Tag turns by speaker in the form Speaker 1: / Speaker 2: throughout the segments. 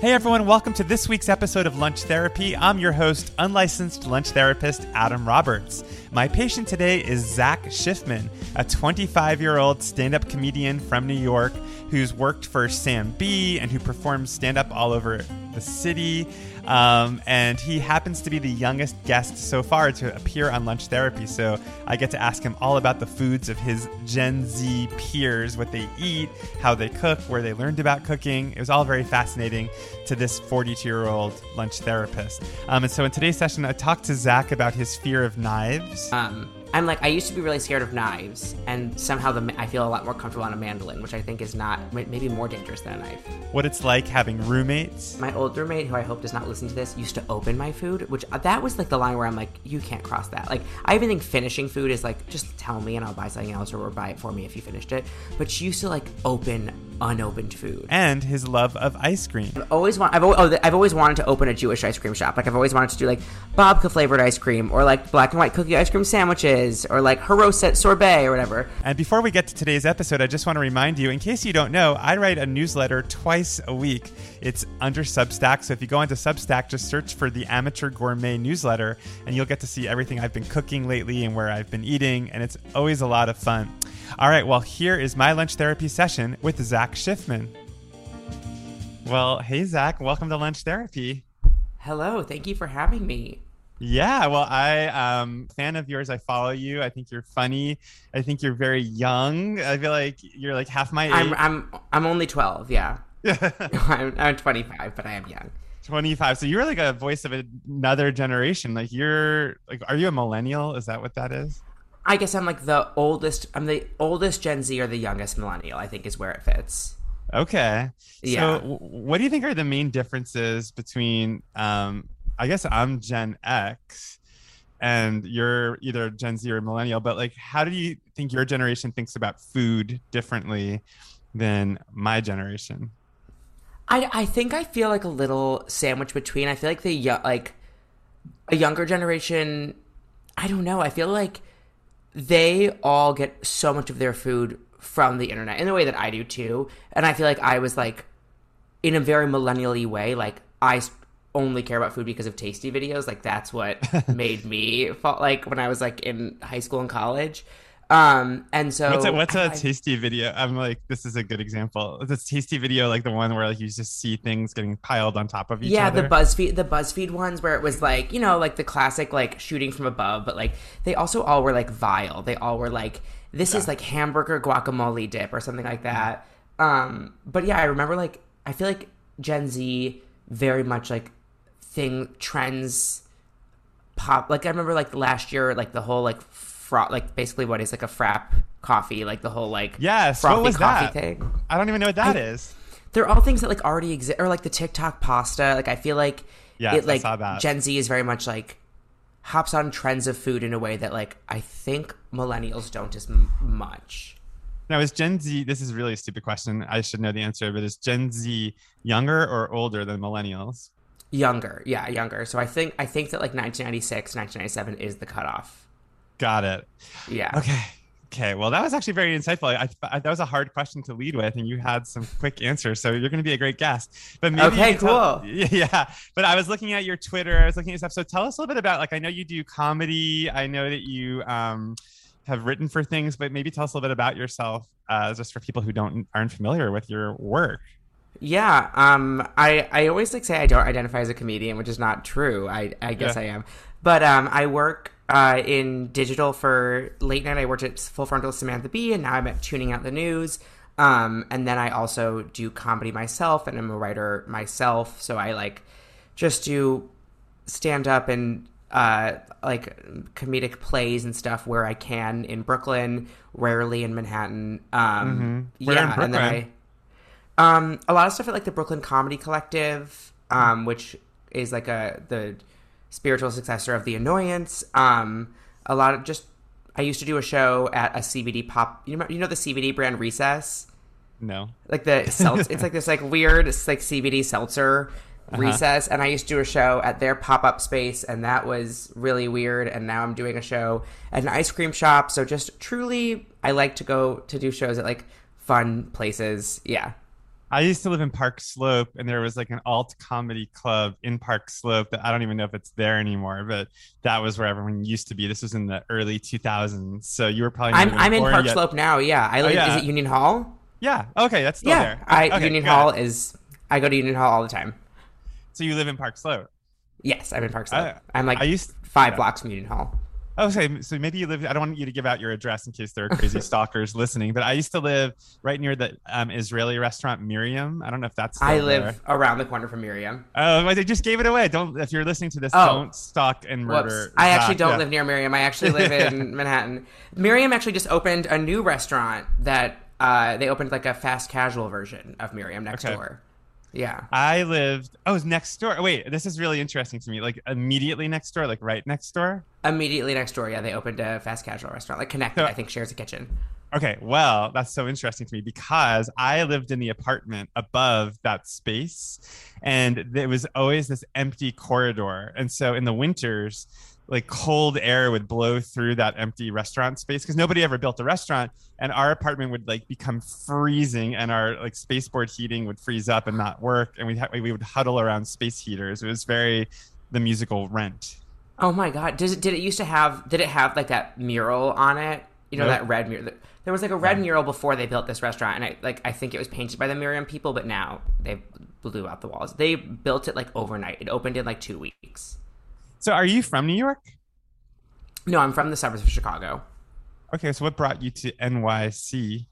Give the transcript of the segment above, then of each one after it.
Speaker 1: Hey everyone, welcome to this week's episode of Lunch Therapy. I'm your host, unlicensed lunch therapist Adam Roberts. My patient today is Zach Schiffman, a 25 year old stand up comedian from New York who's worked for Sam Bee and who performs stand up all over the city. Um, and he happens to be the youngest guest so far to appear on Lunch Therapy. So I get to ask him all about the foods of his Gen Z peers, what they eat, how they cook, where they learned about cooking. It was all very fascinating to this 42 year old lunch therapist. Um, and so in today's session, I talked to Zach about his fear of knives.
Speaker 2: Um, I'm like I used to be really scared of knives, and somehow the I feel a lot more comfortable on a mandolin, which I think is not maybe more dangerous than a knife.
Speaker 1: What it's like having roommates.
Speaker 2: My old roommate, who I hope does not listen to this, used to open my food, which uh, that was like the line where I'm like, you can't cross that. Like I even think finishing food is like just tell me and I'll buy something else, or, or buy it for me if you finished it. But she used to like open unopened food.
Speaker 1: And his love of ice cream.
Speaker 2: I've always want I've always, oh, I've always wanted to open a Jewish ice cream shop. Like I've always wanted to do like babka flavored ice cream or like black and white cookie ice cream sandwiches or like haroset sorbet or whatever.
Speaker 1: And before we get to today's episode, I just want to remind you, in case you don't know, I write a newsletter twice a week. It's under Substack, so if you go onto Substack, just search for the Amateur Gourmet newsletter, and you'll get to see everything I've been cooking lately and where I've been eating, and it's always a lot of fun. All right, well, here is my lunch therapy session with Zach Schiffman. Well, hey, Zach, welcome to Lunch Therapy.
Speaker 2: Hello, thank you for having me.
Speaker 1: Yeah, well, I um fan of yours. I follow you. I think you're funny. I think you're very young. I feel like you're like half my age.
Speaker 2: I'm I'm I'm only 12, yeah. I'm, I'm 25, but I am young.
Speaker 1: 25. So you're like a voice of another generation. Like you're like are you a millennial? Is that what that is?
Speaker 2: I guess I'm like the oldest I'm the oldest Gen Z or the youngest millennial, I think is where it fits.
Speaker 1: Okay.
Speaker 2: Yeah.
Speaker 1: So what do you think are the main differences between um I guess I'm Gen X and you're either Gen Z or millennial, but like how do you think your generation thinks about food differently than my generation?
Speaker 2: I I think I feel like a little sandwich between. I feel like the like a younger generation, I don't know. I feel like they all get so much of their food from the internet in the way that I do too. And I feel like I was like in a very millennially way, like I only care about food because of tasty videos. Like that's what made me fall, like when I was like in high school and college. Um, and so
Speaker 1: what's a, what's a
Speaker 2: I-
Speaker 1: tasty video? I'm like, this is a good example. This tasty video, like the one where like you just see things getting piled on top of each
Speaker 2: yeah,
Speaker 1: other.
Speaker 2: Yeah, the BuzzFeed the BuzzFeed ones where it was like, you know, like the classic like shooting from above, but like they also all were like vile. They all were like this is like hamburger guacamole dip or something like that. Um, but yeah, I remember like I feel like Gen Z very much like thing trends pop like I remember like last year like the whole like fro like basically what is like a frap coffee, like the whole like
Speaker 1: Yes,
Speaker 2: frothy
Speaker 1: what was
Speaker 2: coffee
Speaker 1: that?
Speaker 2: thing.
Speaker 1: I don't even know what that is.
Speaker 2: They're all things that like already exist or like the TikTok pasta. Like I feel like
Speaker 1: Yes,
Speaker 2: it
Speaker 1: I
Speaker 2: like. Gen Z is very much like hops on trends of food in a way that like I think millennials don't as m- much.
Speaker 1: Now, is Gen Z? This is really a stupid question. I should know the answer, but is Gen Z younger or older than millennials?
Speaker 2: Younger, yeah, younger. So I think I think that like 1996, 1997 is the cutoff.
Speaker 1: Got it.
Speaker 2: Yeah.
Speaker 1: Okay. Okay. Well, that was actually very insightful. I, I, that was a hard question to lead with, and you had some quick answers. So you're going to be a great guest. But maybe
Speaker 2: Okay,
Speaker 1: can tell-
Speaker 2: cool.
Speaker 1: yeah. But I was looking at your Twitter. I was looking at stuff. So tell us a little bit about like I know you do comedy. I know that you um, have written for things, but maybe tell us a little bit about yourself, uh, just for people who don't aren't familiar with your work.
Speaker 2: Yeah, um, I I always like say I don't identify as a comedian, which is not true. I I guess
Speaker 1: Yeah.
Speaker 2: I am, but um, I work uh, in digital for late night. I worked at Full Frontal Samantha Bee, and now I'm at Tooning Out the News. Um, and then I also do comedy myself, and I'm a writer myself. So I like just do stand up and uh, like comedic plays and stuff where I can in Brooklyn, rarely in Manhattan. Um,
Speaker 1: Mhm. In
Speaker 2: yeah, and then I. Um, a lot of stuff at like the Brooklyn Comedy Collective, um, which is like a the spiritual successor of the Annoyance. Um, a lot of just I used to do a show at a CBD pop. You know, you know the CBD brand Recess,
Speaker 1: No.
Speaker 2: like the seltz. it's like this like weird, it's like CBD seltzer.
Speaker 1: Uh-huh.
Speaker 2: Recess, and I used to do a show at their pop up space, and that was really weird. And now I'm doing a show at an ice cream shop. So just truly, I like to go to do shows at like fun places. Yeah.
Speaker 1: I used to live in Park Slope, and there was like an alt comedy club in Park Slope that I don't even know if it's there anymore, but that was where everyone used to be. This was in the early 2000s, so you were probably.
Speaker 2: I'm I'm in Park
Speaker 1: yet.
Speaker 2: Slope now. Yeah, I oh, live.
Speaker 1: yeah.
Speaker 2: Is it Union Hall?
Speaker 1: Yeah. Okay, that's still
Speaker 2: yeah,
Speaker 1: there.
Speaker 2: I
Speaker 1: Okay,
Speaker 2: Union. Hall is. I go to Union Hall all the time.
Speaker 1: So you live in Park Slope.
Speaker 2: Yes, I'm in Park oh, Slope.
Speaker 1: I-
Speaker 2: I'm like
Speaker 1: I used.
Speaker 2: five
Speaker 1: yeah.
Speaker 2: blocks from Union Hall.
Speaker 1: Okay, so maybe you live. I don't want you to give out your address in case there are crazy stalkers listening. But I used to live right near the um, Israeli restaurant Miriam. I don't know if that's.
Speaker 2: I
Speaker 1: there.
Speaker 2: live around the corner from Miriam.
Speaker 1: Oh, I just gave it away. Don't. If you're listening to this,
Speaker 2: Oh.
Speaker 1: don't stalk and murder.
Speaker 2: Whoops. I actually don't
Speaker 1: Yeah.
Speaker 2: live near Miriam. I actually live in Manhattan. Miriam actually just opened a new restaurant that uh, they opened like a fast casual version of Miriam next
Speaker 1: Okay.
Speaker 2: door. Yeah.
Speaker 1: I lived. Oh, it was next door. Wait, this is really interesting to me. Like immediately next door, like right next door.
Speaker 2: Immediately next door, yeah, they opened a fast casual restaurant. Like Connected,
Speaker 1: So-
Speaker 2: I think, shares a kitchen.
Speaker 1: Okay, well, that's so interesting to me because I lived in the apartment above that space and there was always this empty corridor. And so in the winters, like cold air would blow through that empty restaurant space because nobody ever built a restaurant and our apartment would like become freezing and our like spaceport heating would freeze up and not work and we ha- we would huddle around space heaters. It was very the musical Rent.
Speaker 2: Oh my god! Does it? Did it used to have? Did it have like that mural on it? You know
Speaker 1: Nope.
Speaker 2: that red mural. There was like a red mural before they built this restaurant, and I like I think it was painted by the Miriam people, but now they blew out the walls. They built it like overnight. It opened in like two weeks.
Speaker 1: So are you from New York?
Speaker 2: No, I'm from the suburbs of Chicago.
Speaker 1: Okay, so what brought you to NYC?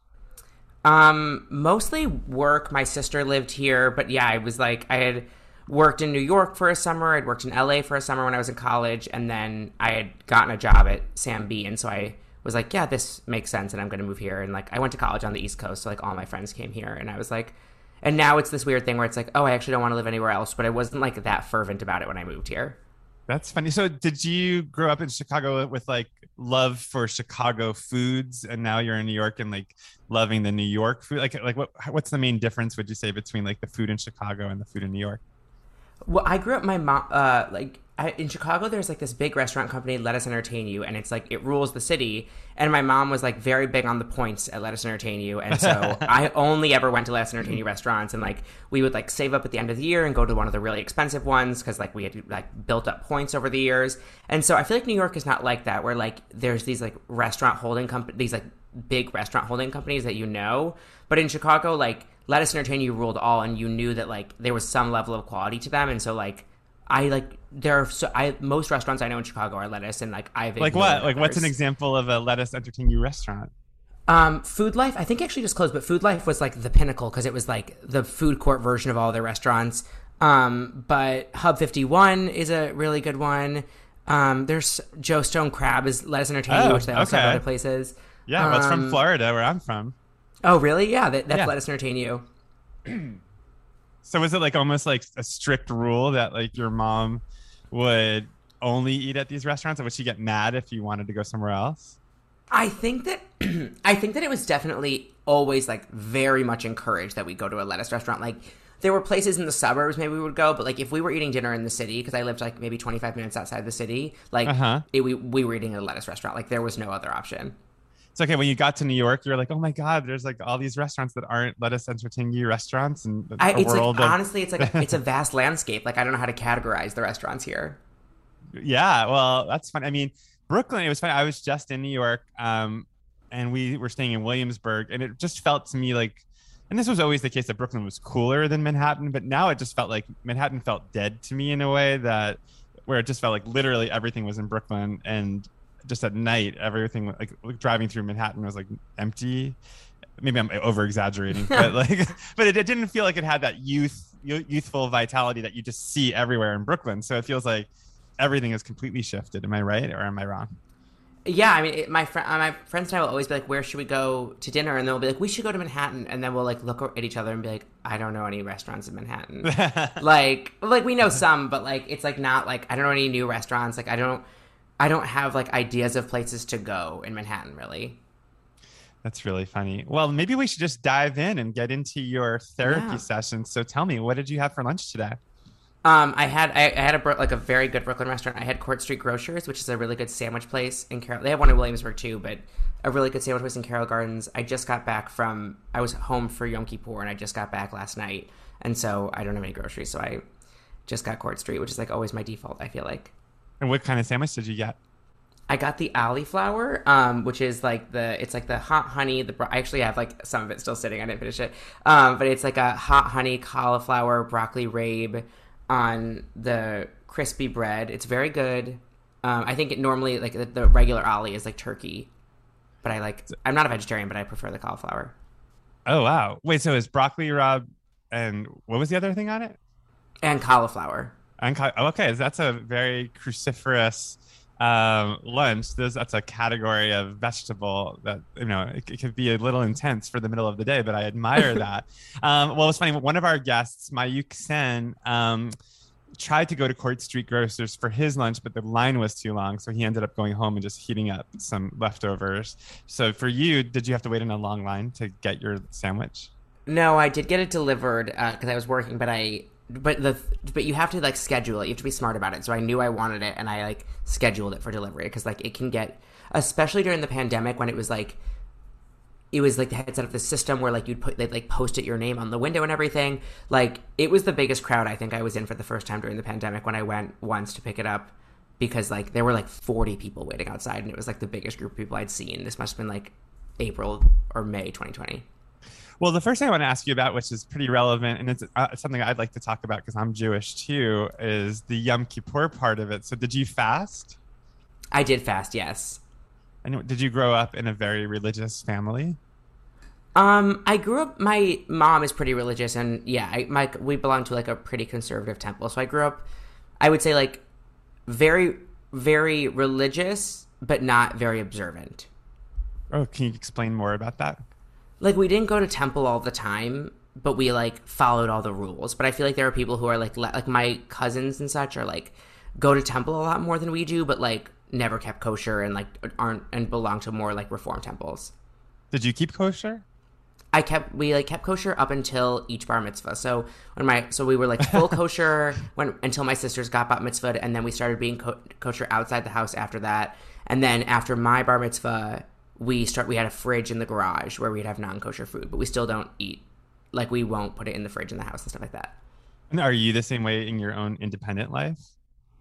Speaker 2: Um, mostly work. My sister lived here, but yeah, I was like, I had worked in New York for a summer. I'd worked in LA for a summer when I was in college, and then I had gotten a job at Sam Bee, and so I was like, yeah, this makes sense, and I'm going to move here. And like, I went to college on the East Coast, so like all my friends came here, and I was like, and now it's this weird thing where it's like, oh, I actually don't want to live anywhere else, but I wasn't like that fervent about it when I moved here.
Speaker 1: That's funny. So, did you grow up in Chicago with like love for Chicago foods, and now you're in New York and like loving the New York food? Like, like what what's the main difference? Would you say between like the food in Chicago and the food in New York?
Speaker 2: Well, I grew up. My mom, uh, like I, in Chicago, there's like this big restaurant company, Lettuce Entertain You, and it's like it rules the city. And my mom was like very big on the points at Lettuce Entertain You, and so I only ever went to Lettuce Entertain You restaurants, and like we would like save up at the end of the year and go to one of the really expensive ones because like we had like built up points over the years. And so I feel like New York is not like that, where like there's these like restaurant holding company, these like big restaurant holding companies that you know. But in Chicago, like Lettuce Entertain You ruled all, and you knew that like there was some level of quality to them, and so like I like there are so I most restaurants I know in Chicago are lettuce, and like I've
Speaker 1: Like
Speaker 2: ignored
Speaker 1: what? Like what's an example of a lettuce us entertain you restaurant?
Speaker 2: Um, Food Life, I think actually just closed, but Food Life was like the pinnacle because it was like the food court version of all their restaurants. Um, but Hub 51 is a really good one. Um, there's Joe Stone Crab is Lettuce Us Entertain You,
Speaker 1: Oh,
Speaker 2: which they also
Speaker 1: okay.
Speaker 2: have other places.
Speaker 1: Yeah, well, it's from
Speaker 2: Um,
Speaker 1: Florida, where I'm from.
Speaker 2: Oh, really? Yeah, that, that's
Speaker 1: Yeah.
Speaker 2: Lettuce Entertain You.
Speaker 1: So, was it like almost like a strict rule that like your mom would only eat at these restaurants, or would she get mad if you wanted to go somewhere else?
Speaker 2: I think that I think that it was definitely always like very much encouraged that we go to a lettuce restaurant. Like there were places in the suburbs maybe we would go, but like if we were eating dinner in the city because I lived like maybe 25 minutes outside the city, like
Speaker 1: Uh-huh.
Speaker 2: it, we we were eating at a lettuce restaurant. Like there was no other option.
Speaker 1: It's okay when you got to New York, you're like, oh my god, there's like all these restaurants that aren't lettuce entertain you restaurants, and
Speaker 2: I, it's like
Speaker 1: of
Speaker 2: honestly, it's like it's a vast landscape. Like I don't know how to categorize the restaurants here.
Speaker 1: Yeah, well, that's fun. I mean, Brooklyn, it was fun. I was just in New York, um, and we were staying in Williamsburg, and it just felt to me like, and this was always the case that Brooklyn was cooler than Manhattan, but now it just felt like Manhattan felt dead to me in a way that where it just felt like literally everything was in Brooklyn, and just at night, everything like driving through Manhattan was like empty. Maybe I'm over exaggerating, but like, but it, it didn't feel like it had that youth, youthful vitality that you just see everywhere in Brooklyn. So it feels like everything is completely shifted. Am I right or am I wrong?
Speaker 2: Yeah, I mean, it, my friend, my friends and I will always be like, "Where should we go to dinner?" And they'll be like, "We should go to Manhattan." And then we'll like look at each other and be like, "I don't know any restaurants in Manhattan." like, like we know some, but like it's like not like I don't know any new restaurants. Like I don't, I don't have like ideas of places to go in Manhattan really.
Speaker 1: That's really funny. Well, maybe we should just dive in and get into your therapy
Speaker 2: Yeah.
Speaker 1: session. So tell me, what did you have for lunch today?
Speaker 2: Um, I had I, I had a like a very good Brooklyn restaurant. I had Court Street Grocers, which is a really good sandwich place in Carroll. They have one in Williamsburg too, but a really good sandwich place in Carroll Gardens. I just got back from I was home for Yom Kippur and I just got back last night, and so I don't have any groceries, so I just got Court Street, which is like always my default. I feel like.
Speaker 1: And what kind of sandwich did you get?
Speaker 2: I got the cauliflower, um, which is like the it's like the hot honey. The bro- I actually have like some of it still sitting. I didn't finish it, um, but it's like a hot honey cauliflower broccoli rabe on the crispy bread. It's very good. Um, I think it normally like the, the regular ollie is like turkey, but I like I'm not a vegetarian, but I prefer the cauliflower.
Speaker 1: Oh wow! Wait, so it's broccoli rabe, and what was the other thing on it?
Speaker 2: And cauliflower.
Speaker 1: Okay, that's a very cruciferous um, lunch. There's, that's a category of vegetable that you know it, it, could be a little intense for the middle of the day, but I admire that. Um, well, it's funny. One of our guests, Mayuk Sen, um, tried to go to Court Street Grocers for his lunch, but the line was too long, so he ended up going home and just heating up some leftovers. So for you, did you have to wait in a long line to get your sandwich?
Speaker 2: No, I did get it delivered because uh, I was working, but I but the but you have to like schedule it. You have to be smart about it. So I knew I wanted it, and I like scheduled it for delivery because like it can get, especially during the pandemic when it was like, it was like the headset of the system where like you'd put they'd like post it your name on the window and everything. Like it was the biggest crowd I think I was in for the first time during the pandemic when I went once to pick it up because like there were like 40 people waiting outside and it was like the biggest group of people I'd seen. This must have been like April or May 2020.
Speaker 1: Well, the first thing I want to ask you about, which is pretty relevant, and it's uh, something I'd like to talk about because I'm Jewish too, is the Yom Kippur part of it. So, did you fast?
Speaker 2: I did fast, yes.
Speaker 1: And did you grow up in a very religious family?
Speaker 2: Um, I grew up. My mom is pretty religious, and yeah, I, my we belong to like a pretty conservative temple. So I grew up, I would say, like very, very religious, but not very observant.
Speaker 1: Oh, can you explain more about that?
Speaker 2: Like we didn't go to temple all the time but we like followed all the rules but i feel like there are people who are like le- like my cousins and such are like go to temple a lot more than we do but like never kept kosher and like aren't and belong to more like reform temples
Speaker 1: did you keep kosher
Speaker 2: I kept we like kept kosher up until each bar mitzvah. So when my so we were like full kosher when until my sisters got bat mitzvah, and then we started being co- kosher outside the house after that. And then after my bar mitzvah, we start we had a fridge in the garage where we'd have non-kosher food but we still don't eat like we won't put it in the fridge in the house and stuff like that.
Speaker 1: And are you the same way in your own independent life?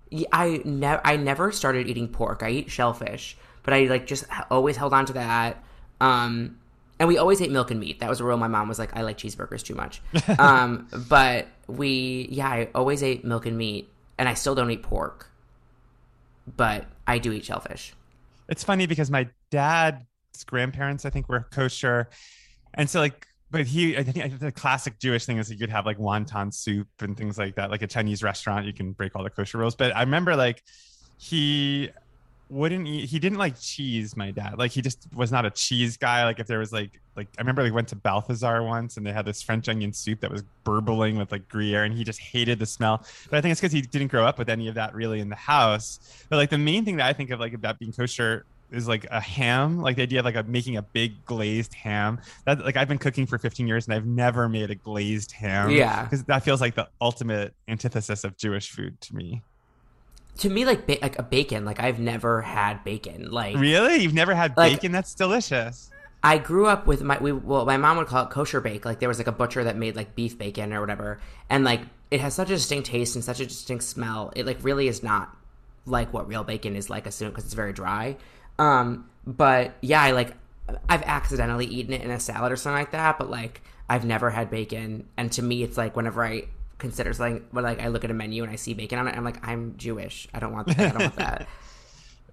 Speaker 2: Yeah, i never i never started eating pork. I eat shellfish but i like just always held on to that. Um and we always ate milk and meat. That was a rule my mom was like i like cheeseburgers too much. Um but we yeah i always ate milk and meat and i still don't eat pork but i do eat shellfish.
Speaker 1: It's funny because my dad's grandparents, I think, were kosher, and so like, but he, I think the classic Jewish thing is that you'd have like wonton soup and things like that. Like a Chinese restaurant, you can break all the kosher rules. But I remember like he wouldn't eat he didn't like cheese my dad like he just was not a cheese guy like if there was like like i remember we went to balthazar once and they had this french onion soup that was burbling with like gruyere and he just hated the smell but i think it's because he didn't grow up with any of that really in the house but like the main thing that i think of like about being kosher is like a ham like the idea of like a, making a big glazed ham. That like i've been cooking for 15 years and i've never made a glazed ham.
Speaker 2: Yeah.
Speaker 1: Because that feels like the ultimate antithesis of jewish food to me.
Speaker 2: To me like ba- like a bacon like i've never had bacon like
Speaker 1: really? You've never had
Speaker 2: like,
Speaker 1: bacon? That's delicious.
Speaker 2: I grew up with my we well my mom would call it kosher bake like there was like a butcher that made like beef bacon or whatever. And like it has such a distinct taste and such a distinct smell. It like really is not like what real bacon is like assume because it's very dry um but yeah i like i've accidentally eaten it in a salad or something like that but like i've never had bacon and to me it's like whenever i consider something but like I look at a menu and I see bacon on it I'm like I'm Jewish I don't want that I don't want that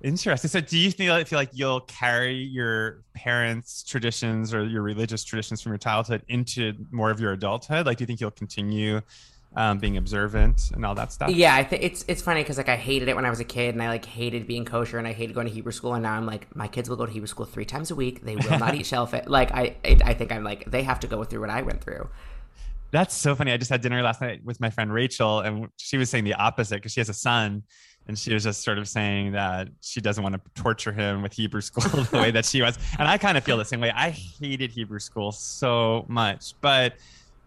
Speaker 1: Interesting. So, do you feel feel like you'll carry your parents' traditions or your religious traditions from your childhood into more of your adulthood? Like, do you think you'll continue um, being observant and all that stuff?
Speaker 2: Yeah, I think it's it's funny because like I hated it when I was a kid, and I like hated being kosher, and I hated going to Hebrew school, and now I'm like, my kids will go to Hebrew school three times a week. They will not eat shellfish. Like, I I think I'm like they have to go through what I went through.
Speaker 1: That's so funny. I just had dinner last night with my friend Rachel, and she was saying the opposite because she has a son, and she was just sort of saying that she doesn't want to torture him with Hebrew school the way that she was. And I kind of feel the same way. I hated Hebrew school so much, but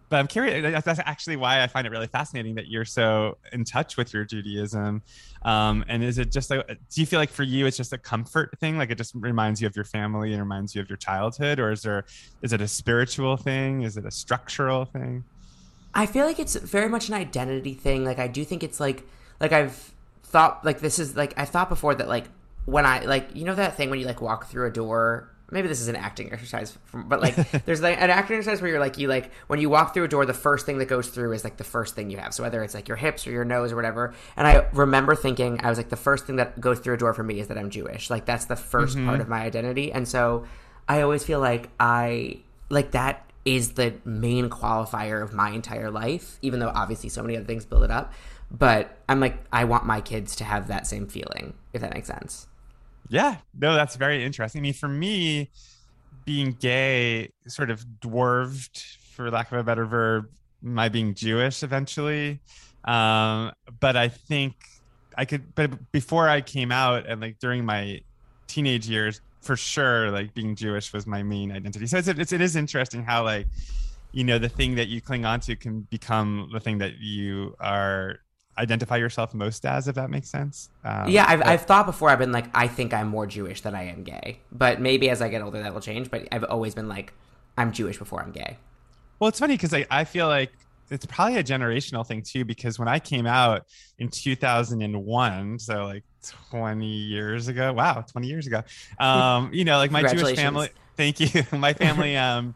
Speaker 1: but I'm curious. That's actually why I find it really fascinating that you're so in touch with your Judaism. Um, and is it just like, do you feel like for you it's just a comfort thing? Like it just reminds you of your family and reminds you of your childhood, or is there is it a spiritual thing? Is it a structural thing?
Speaker 2: I feel like it's very much an identity thing. Like I do think it's like like I've thought like this is like I thought before that like when I like you know that thing when you like walk through a door maybe this is an acting exercise from, but like there's like an acting exercise where you're like you like when you walk through a door the first thing that goes through is like the first thing you have. So whether it's like your hips or your nose or whatever. And i remember thinking i was like the first thing that goes through a door for me is that i'm jewish. Like that's the 1st mm-hmm. part of my identity. And so i always feel like i like that is the main qualifier of my entire life even though obviously so many other things build it up. But i'm like i want my kids to have that same feeling if that makes sense
Speaker 1: yeah, no, that's very interesting. I mean, for me, being gay sort of dwarfed, for lack of a better verb, my being Jewish eventually. Um, but I think I could, but before I came out and like during my teenage years, for sure, like being Jewish was my main identity. So it's, it's it is interesting how like you know the thing that you cling on to can become the thing that you are identify yourself most as, if that makes sense.
Speaker 2: Um, yeah, I've, but, I've thought before, I've been like, I think I'm more Jewish than I am gay. But maybe as I get older, that will change. But I've always been like, I'm Jewish before I'm gay.
Speaker 1: Well, it's funny because I, I feel like it's probably a generational thing too, because when I came out in 2001, so like 20 years ago, wow, 20 years ago, um, you know, like my Jewish family, thank you. my family, um,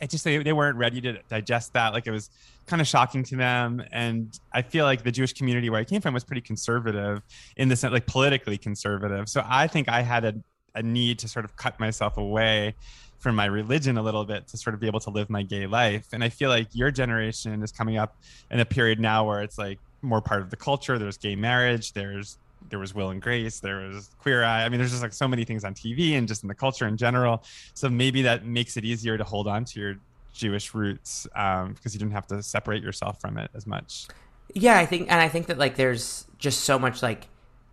Speaker 1: it just, they, they weren't ready to digest that. Like it was, kind of shocking to them. And I feel like the Jewish community where I came from was pretty conservative in the sense, like politically conservative. So I think I had a, a need to sort of cut myself away from my religion a little bit to sort of be able to live my gay life. And I feel like your generation is coming up in a period now where it's like more part of the culture. There's gay marriage. There's there was Will and Grace, there was Queer Eye. I mean, there's just like so many things on TV and just in the culture in general. So maybe that makes it easier to hold on to your Jewish roots um, because you didn't have to separate yourself from it as much.
Speaker 2: Yeah, I think, and I think that like there's just so much like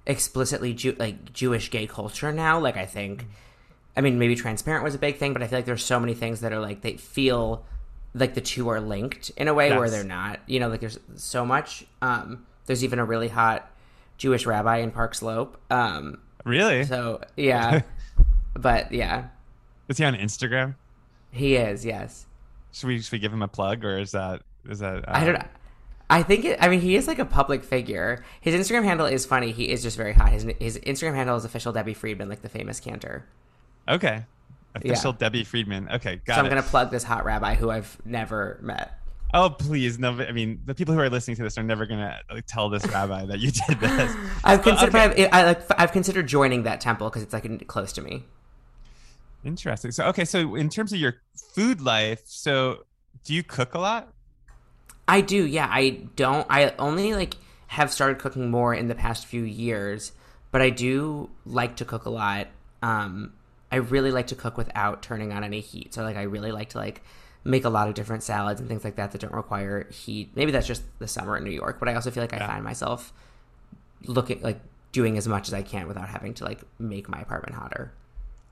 Speaker 2: explicitly Jew- like Jewish gay culture now. Like I think, I mean, maybe transparent was a big thing, but I feel like there's so many things that are like they feel like the two are linked in a way yes. where they're not. You know, like there's so much. Um, there's even a really hot Jewish rabbi in Park Slope. Um,
Speaker 1: really?
Speaker 2: So yeah, but yeah.
Speaker 1: Is he on Instagram?
Speaker 2: He is. Yes.
Speaker 1: Should we should we give him a plug or is that is that?
Speaker 2: I don't. Um, I think it, I mean he is like a public figure. His Instagram handle is funny. He is just very hot. His his Instagram handle is official Debbie Friedman, like the famous cantor.
Speaker 1: Okay, official yeah. Debbie Friedman. Okay, got
Speaker 2: so
Speaker 1: it.
Speaker 2: I'm gonna plug this hot rabbi who I've never met.
Speaker 1: Oh please, no! I mean, the people who are listening to this are never gonna like, tell this rabbi that you did this.
Speaker 2: I've considered. okay. I, like, I've considered joining that temple because it's like close to me.
Speaker 1: Interesting. So okay, so in terms of your food life, so do you cook a lot?
Speaker 2: I do. Yeah, I don't. I only like have started cooking more in the past few years, but I do like to cook a lot. Um, I really like to cook without turning on any heat. So like, I really like to like make a lot of different salads and things like that that don't require heat. Maybe that's just the summer in New York, but I also feel like I find myself looking like doing as much as I can without having to like make my apartment hotter.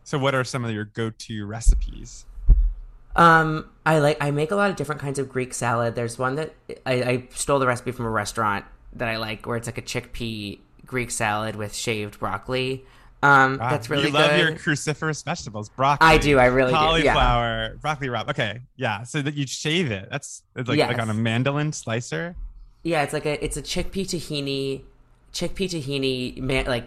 Speaker 1: So, what are some of your go-to recipes?
Speaker 2: Um, I like I make a lot of different kinds of Greek salad. There's one that I, I stole the recipe from a restaurant that I like, where it's like a chickpea Greek salad with shaved broccoli. Um, that's really good.
Speaker 1: you love
Speaker 2: good.
Speaker 1: your cruciferous vegetables, broccoli.
Speaker 2: I do. I really
Speaker 1: cauliflower,
Speaker 2: do. Yeah.
Speaker 1: broccoli rabe. Okay, yeah. So that you shave it. That's it's like yes. like on a mandolin slicer.
Speaker 2: Yeah, it's like a it's a chickpea tahini, chickpea tahini man, like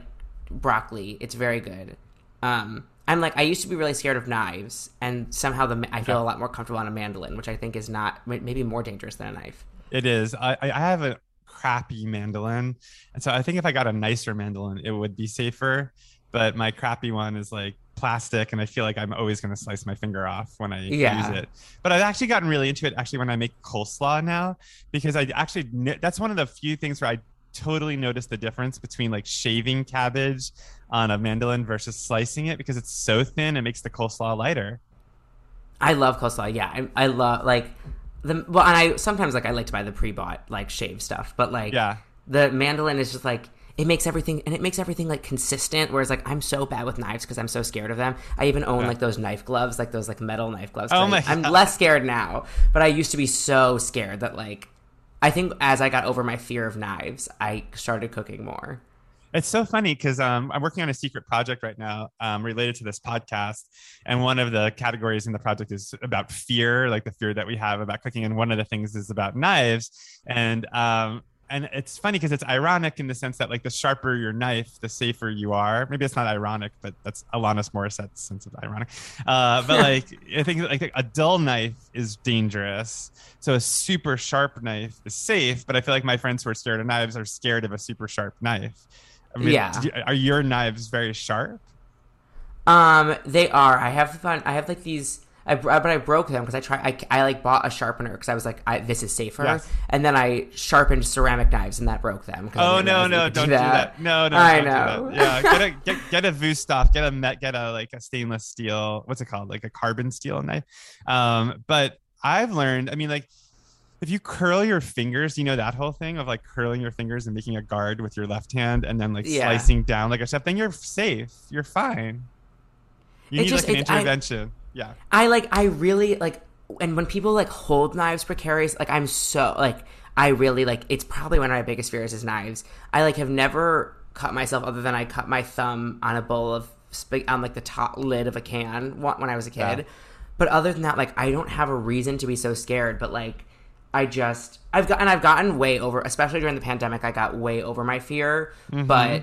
Speaker 2: broccoli. It's very good. Um, I'm like I used to be really scared of knives, and somehow the I feel a lot more comfortable on a mandolin, which I think is not maybe more dangerous than a knife.
Speaker 1: It is. I I have a crappy mandolin, and so I think if I got a nicer mandolin, it would be safer. But my crappy one is like plastic, and I feel like I'm always going to slice my finger off when I yeah. use it. But I've actually gotten really into it actually when I make coleslaw now, because I actually that's one of the few things where I totally notice the difference between like shaving cabbage on a mandolin versus slicing it because it's so thin it makes the coleslaw lighter
Speaker 2: i love coleslaw yeah i, I love like the well and i sometimes like i like to buy the pre-bought like shave stuff but like
Speaker 1: yeah
Speaker 2: the mandolin is just like it makes everything and it makes everything like consistent. Whereas like I'm so bad with knives because I'm so scared of them. I even own like those knife gloves, like those like metal knife gloves.
Speaker 1: Oh
Speaker 2: I-
Speaker 1: my
Speaker 2: I'm
Speaker 1: God.
Speaker 2: less scared now, but I used to be so scared that like I think as I got over my fear of knives, I started cooking more.
Speaker 1: It's so funny because um, I'm working on a secret project right now um, related to this podcast. And one of the categories in the project is about fear, like the fear that we have about cooking. And one of the things is about knives. And um, and it's funny because it's ironic in the sense that like the sharper your knife, the safer you are. Maybe it's not ironic, but that's Alanis Morissette's sense of ironic. Uh, but like I think like a dull knife is dangerous. So a super sharp knife is safe. But I feel like my friends who are scared of knives are scared of a super sharp knife. I mean,
Speaker 2: Yeah.
Speaker 1: are your knives very sharp?
Speaker 2: Um, they are. I have fun. I have like these. I, but I broke them because I try. I, I like bought a sharpener because I was like, I, this is safer.
Speaker 1: Yes.
Speaker 2: And then I sharpened ceramic knives and that broke them.
Speaker 1: Oh no, no,
Speaker 2: you could
Speaker 1: don't do that. No, no,
Speaker 2: I
Speaker 1: don't do
Speaker 2: know.
Speaker 1: that. Yeah, get a get, get a get a met, get a like a stainless steel. What's it called? Like a carbon steel knife. Um, but I've learned. I mean, like if you curl your fingers, you know that whole thing of like curling your fingers and making a guard with your left hand and then like
Speaker 2: Yeah.
Speaker 1: slicing down like a chef, then you're safe. You're fine. You
Speaker 2: It
Speaker 1: need
Speaker 2: just-
Speaker 1: like an
Speaker 2: it- I-
Speaker 1: intervention. Yeah.
Speaker 2: I like. I really like. And when people like hold knives precarious, like I'm so like. I really like. It's probably one of my biggest fears is knives. I like have never cut myself other than I cut my thumb on a bowl of sp- on like the top lid of a can when I was a kid.
Speaker 1: Yeah.
Speaker 2: But other than that, like I don't have a reason to be so scared. But like I just I've got and I've gotten way over, especially during the pandemic. I got way over my fear, mm-hmm. but.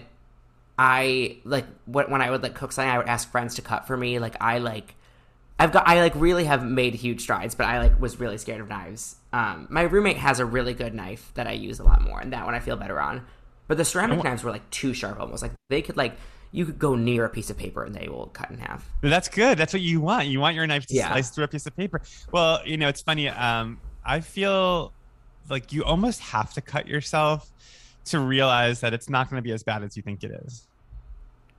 Speaker 2: I like when I would like cook something, I would ask friends to cut for me. Like I like, I've got I like really have made huge strides, but I like was really scared of knives. Um, my roommate has a really good knife that I use a lot more, and that one I feel better on. But the ceramic knives were like too sharp, almost like they could like you could go near a piece of paper and they will cut in half.
Speaker 1: That's good. That's what you want. You want your knife to
Speaker 2: Yeah.
Speaker 1: slice through a piece of paper. Well, you know, it's funny. Um, I feel like you almost have to cut yourself to realize that it's not going to be as bad as you think it is.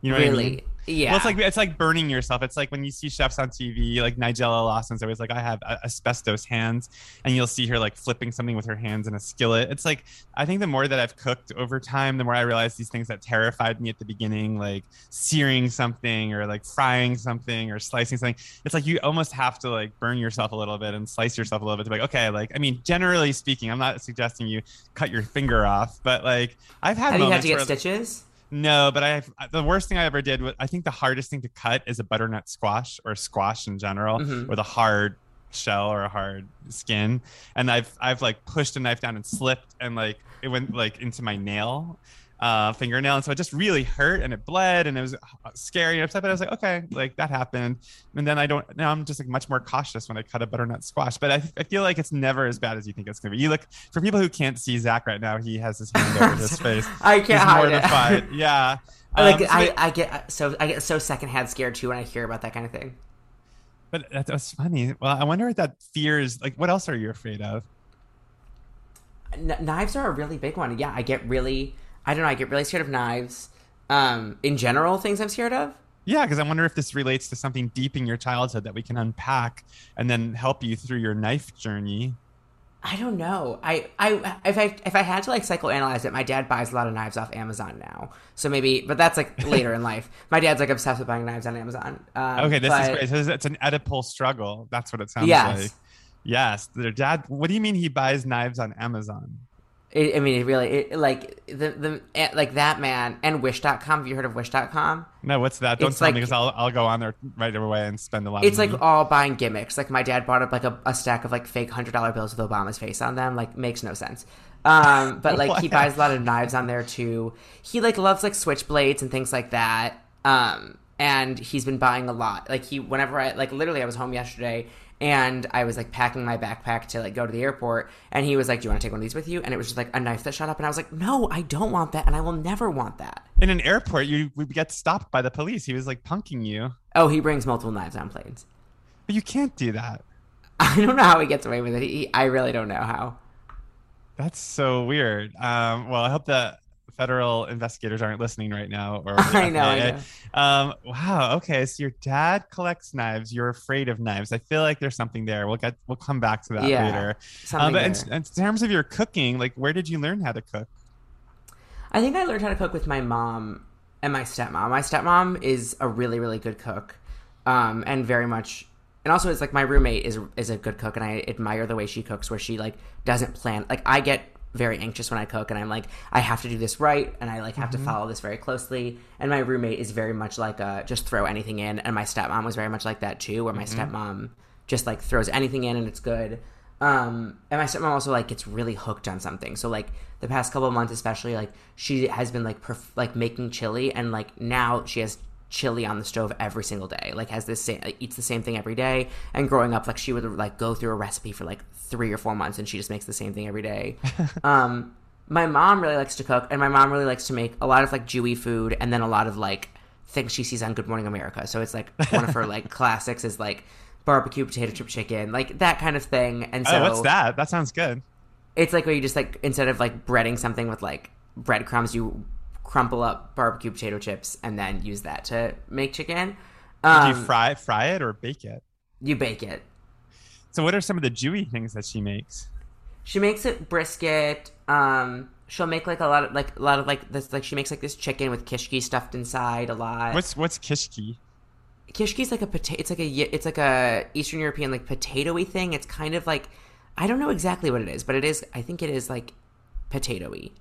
Speaker 1: You know what I
Speaker 2: really,
Speaker 1: mean?
Speaker 2: yeah.
Speaker 1: Well, it's like it's like burning yourself. It's like when you see chefs on TV, like Nigella Lawson's always like, I have asbestos hands, and you'll see her like flipping something with her hands in a skillet. It's like I think the more that I've cooked over time, the more I realize these things that terrified me at the beginning, like searing something or like frying something or slicing something. It's like you almost have to like burn yourself a little bit and slice yourself a little bit to be like, okay, like I mean, generally speaking, I'm not suggesting you cut your finger off, but like I've had
Speaker 2: have you had to get
Speaker 1: where,
Speaker 2: stitches?
Speaker 1: No, but I the worst thing I ever did was I think the hardest thing to cut is a butternut squash or squash in general
Speaker 2: Mhm.
Speaker 1: with a hard shell or a hard skin. And I've I've like pushed a knife down and slipped and like it went like into my nail, uh, fingernail, and so it just really hurt and it bled and it was uh, scary and upset. But I was like, okay, like that happened. And then I don't now I'm just like much more cautious when I cut a butternut squash. But I, I feel like it's never as bad as you think it's gonna be. You look for people who can't see Zach right now, he has his hand over his face.
Speaker 2: I can't hide it.
Speaker 1: mortified. yeah.
Speaker 2: like
Speaker 1: Um, so
Speaker 2: I, I get so I get so secondhand scared too when I hear about that kind of thing.
Speaker 1: But that, that's funny. Well, I wonder what that fear is. Like, what else are you afraid of?
Speaker 2: Kn- knives are a really big one. Yeah, I get really, I don't know, I get really scared of knives. Um, in general, things I'm scared of.
Speaker 1: Yeah, because I wonder if this relates to something deep in your childhood that we can unpack and then help you through your knife journey.
Speaker 2: I don't know. I, I, if I, if I had to like psychoanalyze it, my dad buys a lot of knives off Amazon now. So maybe, but that's like later in life. My dad's like obsessed with buying knives on Amazon. Um,
Speaker 1: Okay, this is
Speaker 2: but-
Speaker 1: great. It's- it's an Oedipal struggle. That's what it sounds
Speaker 2: Yes.
Speaker 1: like. Yes, their dad. What do you mean he buys knives on Amazon?
Speaker 2: It, I mean, it really, it, like the, the, eh, like that man and Wish.com. Have you heard of Wish.com?
Speaker 1: No, what's that? Don't
Speaker 2: It's
Speaker 1: tell me because I'll I'll go on there right away and spend a lot.
Speaker 2: It's
Speaker 1: of money.
Speaker 2: like all buying gimmicks. Like my dad bought up like a, a stack of like fake hundred dollar bills with Obama's face on them. Like makes no sense. Um, but like he buys a lot of knives on there too. He like loves like switchblades and things like that. Um, and he's been buying a lot. Like he whenever I like literally I was home yesterday and I was like packing my backpack to like go to the airport and he was like, "Do you want to take one of these with you?" And it was just like a knife that shot up and I was like, "No, I don't want that and I will never want that."
Speaker 1: in an airport. You we get stopped by the police. He was like punking you,
Speaker 2: Oh, he brings multiple knives on planes.
Speaker 1: but you can't do that.
Speaker 2: I don't know how he gets away with it. He, I really don't know how.
Speaker 1: That's so weird. Um, well, I hope the federal investigators aren't listening right now. Or
Speaker 2: I know, I
Speaker 1: FAA. Um, wow. Okay, so your dad collects knives. You're afraid of knives. I feel like there's something there. We'll get we'll come back to that
Speaker 2: Yeah,
Speaker 1: later. Um, but in, in terms of your cooking, like where did you learn how to cook?
Speaker 2: I think I learned how to cook with my mom and my stepmom. My stepmom is a really really good cook, um, and very much. And also, it's like my roommate is is a good cook, and I admire the way she cooks, where she like doesn't plan. Like I get very anxious when I cook, and I'm like, I have to do this right, and I like have mm-hmm. to follow this very closely. And my roommate is very much like a just throw anything in, and my stepmom was very much like that too, where my mm-hmm. stepmom just like throws anything in and it's good. Um, and my stepmom also like gets really hooked on something. So like the past couple months, especially like she has been like perf- like making chili, and like now she has chili on the stove every single day. Like has this same like, eats the same thing every day. And growing up, like she would like go through a recipe for like three or four months, and she just makes the same thing every day. um, my mom really likes to cook, and my mom really likes to make a lot of like Jewy food, and then a lot of like things she sees on Good Morning America. So it's like one of her like classics is like barbecue potato chip chicken, like that kind of thing. And so,
Speaker 1: oh, what's that? That sounds good.
Speaker 2: It's like where you just like instead of like breading something with like breadcrumbs, you crumple up barbecue potato chips and then use that to make chicken.
Speaker 1: Um, Do you fry fry it or bake it?
Speaker 2: You bake it.
Speaker 1: So, what are some of the Jewy things that she makes?
Speaker 2: She makes it brisket. Um, she'll make like a lot of like a lot of like this like she makes like this chicken with kishki stuffed inside a lot.
Speaker 1: What's what's kishki?
Speaker 2: Kishki's like a potato. It's like a it's like a Eastern European like potatoy thing. It's kind of like I don't know exactly what it is, but it is. I think it is like potatoy.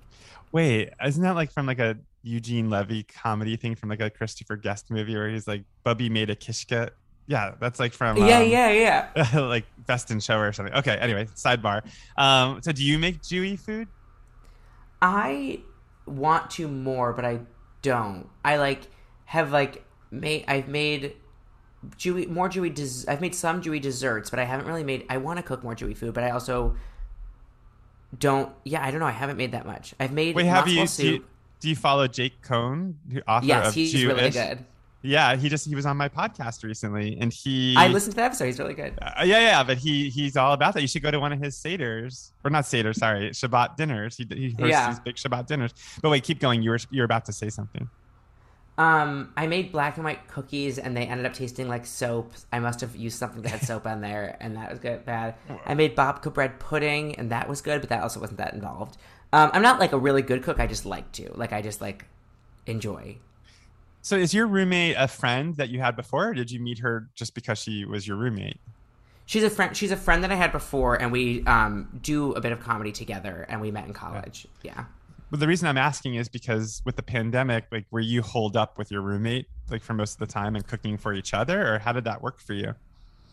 Speaker 1: Wait, isn't that like from like a Eugene Levy comedy thing from like a Christopher Guest movie where he's like Bubby made a kishka? Yeah, that's like from
Speaker 2: yeah, um, yeah,
Speaker 1: yeah, like Best in Show or something. Okay, anyway, sidebar. Um, so do you make Jewy food?
Speaker 2: I want to more, but I don't. I like have like made I've made Jewy more Jewy. Des- I've made some Jewy desserts, but I haven't really made. I want to cook more Jewy food, but I also don't. Yeah, I don't know. I haven't made that much. I've made.
Speaker 1: Wait, have you do, you? do you follow Jake Cohen, the author yes,
Speaker 2: of he's
Speaker 1: Jewish?
Speaker 2: really good.
Speaker 1: Yeah, he just he was on my podcast recently, and he.
Speaker 2: I listened to the episode. He's really good.
Speaker 1: Uh, yeah, yeah, but he he's all about that. You should go to one of his seders, or not seders, sorry, Shabbat dinners. He he hosts yeah. these big Shabbat dinners. But wait, keep going. You were you're about to say something.
Speaker 2: Um, I made black and white cookies, and they ended up tasting like soap. I must have used something that had soap on there, and that was good. Bad. I made babka bread pudding, and that was good, but that also wasn't that involved. Um, I'm not like a really good cook. I just like to. Like I just like enjoy.
Speaker 1: So, is your roommate a friend that you had before, or did you meet her just because she was your roommate?
Speaker 2: She's a friend. She's a friend that I had before, and we um, do a bit of comedy together, and we met in college. yeah. yeah.
Speaker 1: But the reason I'm asking is because with the pandemic, like, were you holed up with your roommate like for most of the time and cooking for each other, or how did that work for you?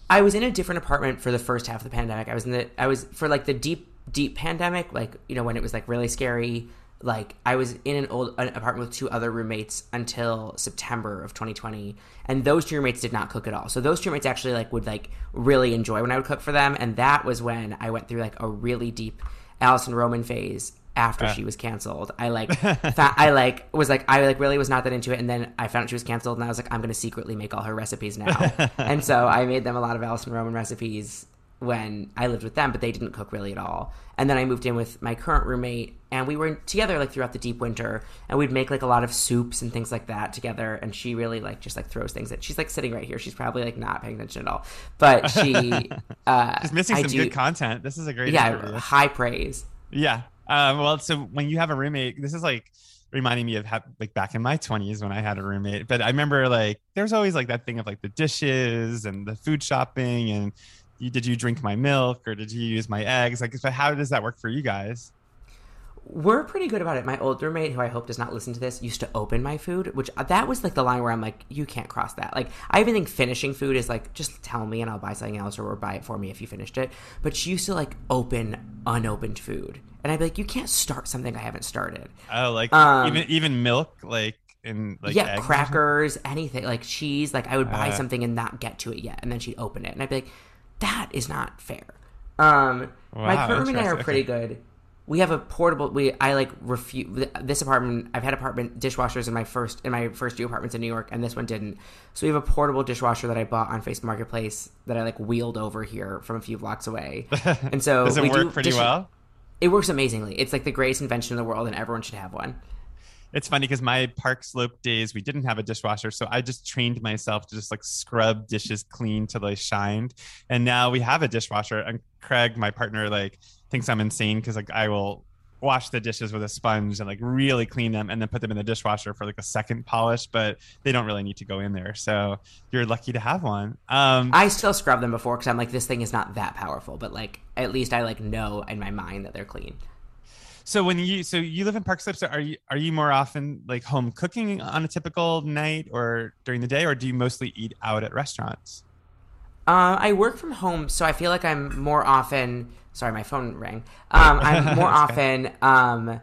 Speaker 2: I was in a different apartment for the first half of the pandemic. I was in the I was for like the deep deep pandemic, like you know when it was like really scary. Like I was in an old an apartment with two other roommates until September of 2020, and those two roommates did not cook at all. So those two roommates actually like would like really enjoy when I would cook for them, and that was when I went through like a really deep Alison Roman phase after uh. she was canceled. I like I like was like I like really was not that into it and then I found out she was canceled and I was like I'm going to secretly make all her recipes now. and so I made them a lot of Alison Roman recipes when I lived with them, but they didn't cook really at all. And then I moved in with my current roommate and we were together like throughout the deep winter and we'd make like a lot of soups and things like that together and she really like just like throws things at she's like sitting right here. She's probably like not paying attention at all. But she uh
Speaker 1: Just missing I some do, good content. This is a great
Speaker 2: Yeah, interview. high praise.
Speaker 1: Yeah. Um, well, so when you have a roommate, this is like reminding me of ha- like back in my 20s when I had a roommate. But I remember like there's always like that thing of like the dishes and the food shopping and you, did you drink my milk or did you use my eggs? Like, how does that work for you guys?
Speaker 2: We're pretty good about it. My old roommate, who I hope does not listen to this, used to open my food, which uh, that was like the line where I'm like, you can't cross that. Like, I even think finishing food is like, just tell me and I'll buy something else or, or buy it for me if you finished it. But she used to like open unopened food and I'd be like, you can't start something I haven't started.
Speaker 1: Oh, like um, even even milk, like in like
Speaker 2: yeah, crackers, anything like cheese. Like I would buy uh, something and not get to it yet, and then she'd open it, and I'd be like, that is not fair. Um, wow, my current and I are pretty good. We have a portable. We I like refuse this apartment. I've had apartment dishwashers in my first in my first two apartments in New York, and this one didn't. So we have a portable dishwasher that I bought on Facebook Marketplace that I like wheeled over here from a few blocks away. And so
Speaker 1: does it
Speaker 2: we
Speaker 1: work
Speaker 2: do
Speaker 1: pretty dish- well?
Speaker 2: It works amazingly. It's like the greatest invention in the world, and everyone should have one.
Speaker 1: It's funny because my Park Slope days, we didn't have a dishwasher. So I just trained myself to just like scrub dishes clean till they shined. And now we have a dishwasher. And Craig, my partner, like thinks I'm insane because like I will wash the dishes with a sponge and like really clean them and then put them in the dishwasher for like a second polish, but they don't really need to go in there. So you're lucky to have one. Um,
Speaker 2: I still scrub them before because I'm like, this thing is not that powerful, but like at least I like know in my mind that they're clean.
Speaker 1: So when you so you live in Park Slope, so are you are you more often like home cooking on a typical night or during the day, or do you mostly eat out at restaurants?
Speaker 2: Uh, I work from home, so I feel like I'm more often. Sorry, my phone rang. Um, I'm more often um,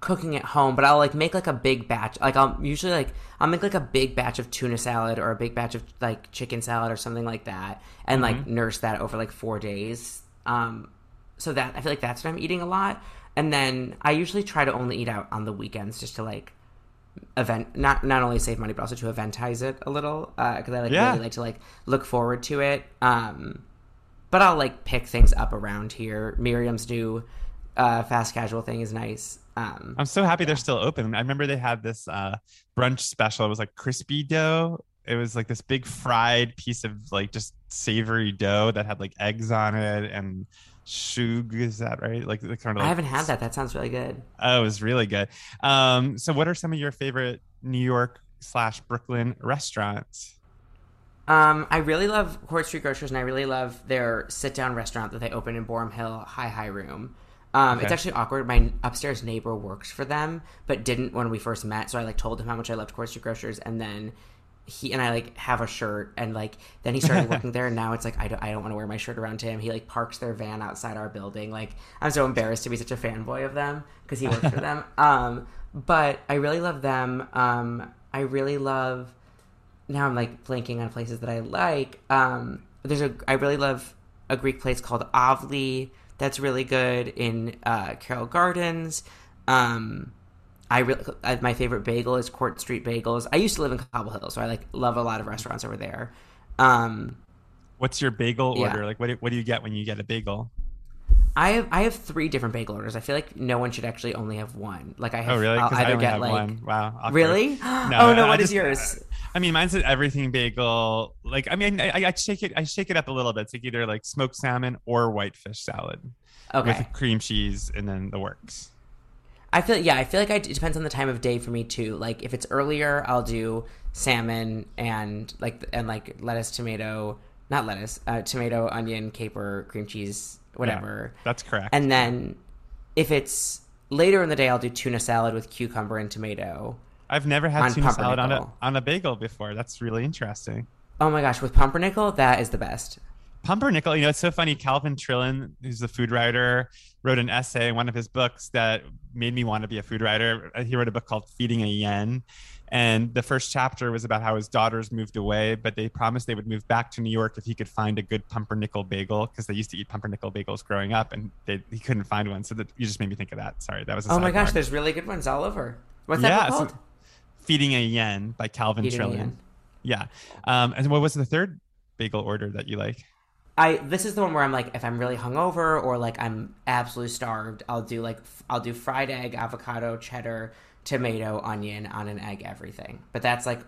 Speaker 2: cooking at home, but I'll like make like a big batch. Like I'll usually like I'll make like a big batch of tuna salad or a big batch of like chicken salad or something like that, and mm-hmm. like nurse that over like four days. Um, so that I feel like that's what I'm eating a lot. And then I usually try to only eat out on the weekends just to like event not not only save money but also to eventize it a little because uh, I like yeah. really like to like look forward to it. Um, but I'll like pick things up around here. Miriam's new uh, fast casual thing is nice. Um,
Speaker 1: I'm so happy yeah. they're still open. I remember they had this uh, brunch special. It was like crispy dough. It was like this big fried piece of like just savory dough that had like eggs on it and Shug, is that right? Like the kind of. Like,
Speaker 2: I haven't had that. That sounds really good.
Speaker 1: Oh, it was really good. Um, so what are some of your favorite New York slash Brooklyn restaurants?
Speaker 2: Um, I really love Court Street Grocers, and I really love their sit-down restaurant that they opened in Boerum Hill, Hi-Hi Room. Um, okay. It's actually awkward. My upstairs neighbor works for them, but didn't when we first met. So I like told him how much I loved Court Street Grocers, and then he and I like have a shirt and like then he started working there and now it's like I don't, I don't want to wear my shirt around him. He like parks their van outside our building. Like I'm so embarrassed to be such a fanboy of them because he works for them. Um, but I really love them. Um, I really love now I'm like blanking on places that I like. Um, there's a I really love a Greek place called Avli that's really good in uh, Carroll Gardens. Um, I really my favorite bagel is Court Street Bagels. I used to live in Cobble Hill, so I like love a lot of restaurants over there. Um,
Speaker 1: What's your bagel yeah. order? Like, what do, what do you get when you get a bagel?
Speaker 2: I have I have three different bagel orders. I feel like no one should actually only have one. Like I have.
Speaker 1: Oh really? I'll either I get like one. wow.
Speaker 2: Awkward. Really? no, oh no. What is yours?
Speaker 1: I mean, mine's an everything bagel. Like I mean, I, I, shake it. I shake it up a little bit. It's like either like smoked salmon or whitefish salad. Okay. With cream cheese and then the works.
Speaker 2: I feel yeah, I feel like I, it depends on the time of day for me too. Like if it's earlier, I'll do salmon and like and like lettuce, tomato, not lettuce, uh, tomato, onion, caper, cream cheese, whatever.
Speaker 1: Yeah, that's correct.
Speaker 2: And then if it's later in the day, I'll do tuna salad with cucumber and tomato.
Speaker 1: I've never had tuna salad on a on a bagel before. That's really interesting.
Speaker 2: Oh my gosh, with pumpernickel, that is the best.
Speaker 1: Pumpernickel, you know, it's so funny. Calvin Trillin, who's the food writer, wrote an essay in one of his books that made me want to be a food writer. He wrote a book called Feeding a Yen. And the first chapter was about how his daughters moved away, but they promised they would move back to New York if he could find a good pumpernickel bagel because they used to eat pumpernickel bagels growing up and they, he couldn't find one. So that, you just made me think of that. Sorry, that was
Speaker 2: Oh my gosh, there's really good ones all over. What's that yeah, called? So
Speaker 1: Feeding a Yen by Calvin Feeding Trillin. Yeah. Um, and what was the third bagel order that you like?
Speaker 2: I this is the one where I'm like, if I'm really hungover or like I'm absolutely starved, I'll do like I'll do fried egg, avocado, cheddar, tomato, onion on an egg, everything. But that's like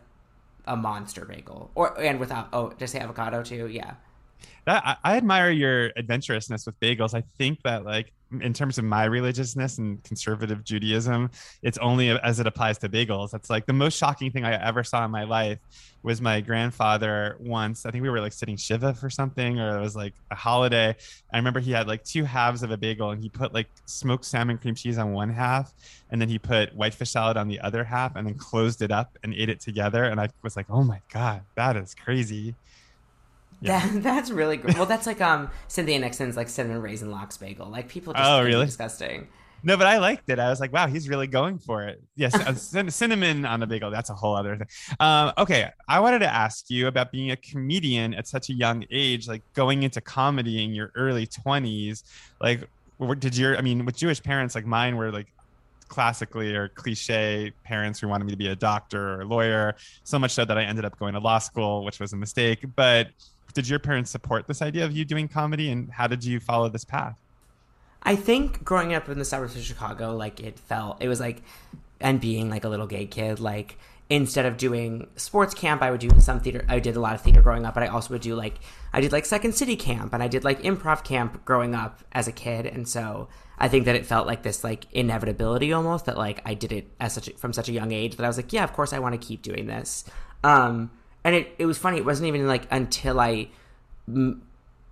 Speaker 2: a monster bagel, or and without oh, just say avocado too, yeah.
Speaker 1: That I, I admire your adventurousness with bagels. I think that like in terms of my religiousness and conservative Judaism, it's only as it applies to bagels. That's like the most shocking thing I ever saw in my life was my grandfather once. I think we were like sitting Shiva for something, or it was like a holiday. I remember he had like two halves of a bagel and he put like smoked salmon cream cheese on one half, and then he put whitefish salad on the other half, and then closed it up and ate it together. And I was like, oh my God, that is crazy.
Speaker 2: Yeah. That, that's really good. Well, that's like um Cynthia Nixon's like cinnamon raisin lox bagel. Like people just oh really disgusting.
Speaker 1: No, but I liked it. I was like, wow, he's really going for it. Yes, uh, cinnamon on the bagel. That's a whole other thing. Um, okay, I wanted to ask you about being a comedian at such a young age, like going into comedy in your early 20s. Like, did your, I mean, with Jewish parents like mine were like classically or cliche parents who wanted me to be a doctor or a lawyer, so much so that I ended up going to law school, which was a mistake. But did your parents support this idea of you doing comedy and how did you follow this path?
Speaker 2: I think growing up in the suburbs of Chicago, like it felt, it was like and being like a little gay kid, like instead of doing sports camp, I would do some theater. I did a lot of theater growing up, but I also would do like I did like Second City camp and I did like improv camp growing up as a kid, and so I think that it felt like this like inevitability almost that like I did it as such from such a young age that I was like, yeah, of course I want to keep doing this. Um, and it it was funny. It wasn't even like until I m-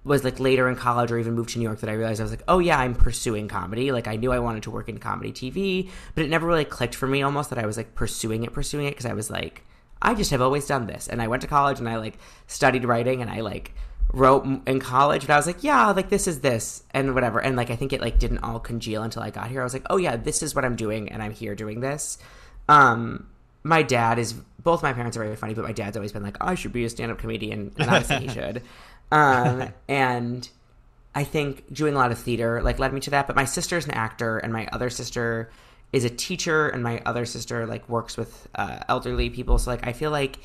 Speaker 2: was like later in college or even moved to New York that I realized I was like, oh yeah, I'm pursuing comedy. Like I knew I wanted to work in comedy TV, but it never really clicked for me almost that I was like pursuing it, pursuing it because I was like, I just have always done this. And I went to college and I like studied writing and I like wrote in college, but I was like, yeah, like this is this and whatever. And like I think it like didn't all congeal until I got here. I was like, oh yeah, this is what I'm doing and I'm here doing this. Um, my dad is both my parents are very funny, but my dad's always been like, I should be a stand up comedian, and obviously he should. Um, and I think doing a lot of theater like led me to that. But my sister's an actor, and my other sister is a teacher, and my other sister like works with uh, elderly people. So like I feel like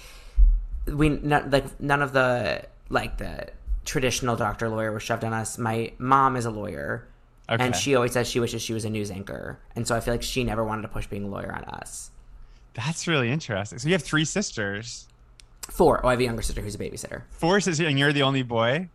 Speaker 2: we not, like none of the like the traditional doctor lawyer was shoved on us. My mom is a lawyer.
Speaker 1: Okay.
Speaker 2: And she always says she wishes she was a news anchor. And so I feel like she never wanted to push being a lawyer on us.
Speaker 1: That's really interesting. So you have three sisters.
Speaker 2: Four. Oh, I have a younger sister who's a babysitter.
Speaker 1: Four sisters, and you're the only boy.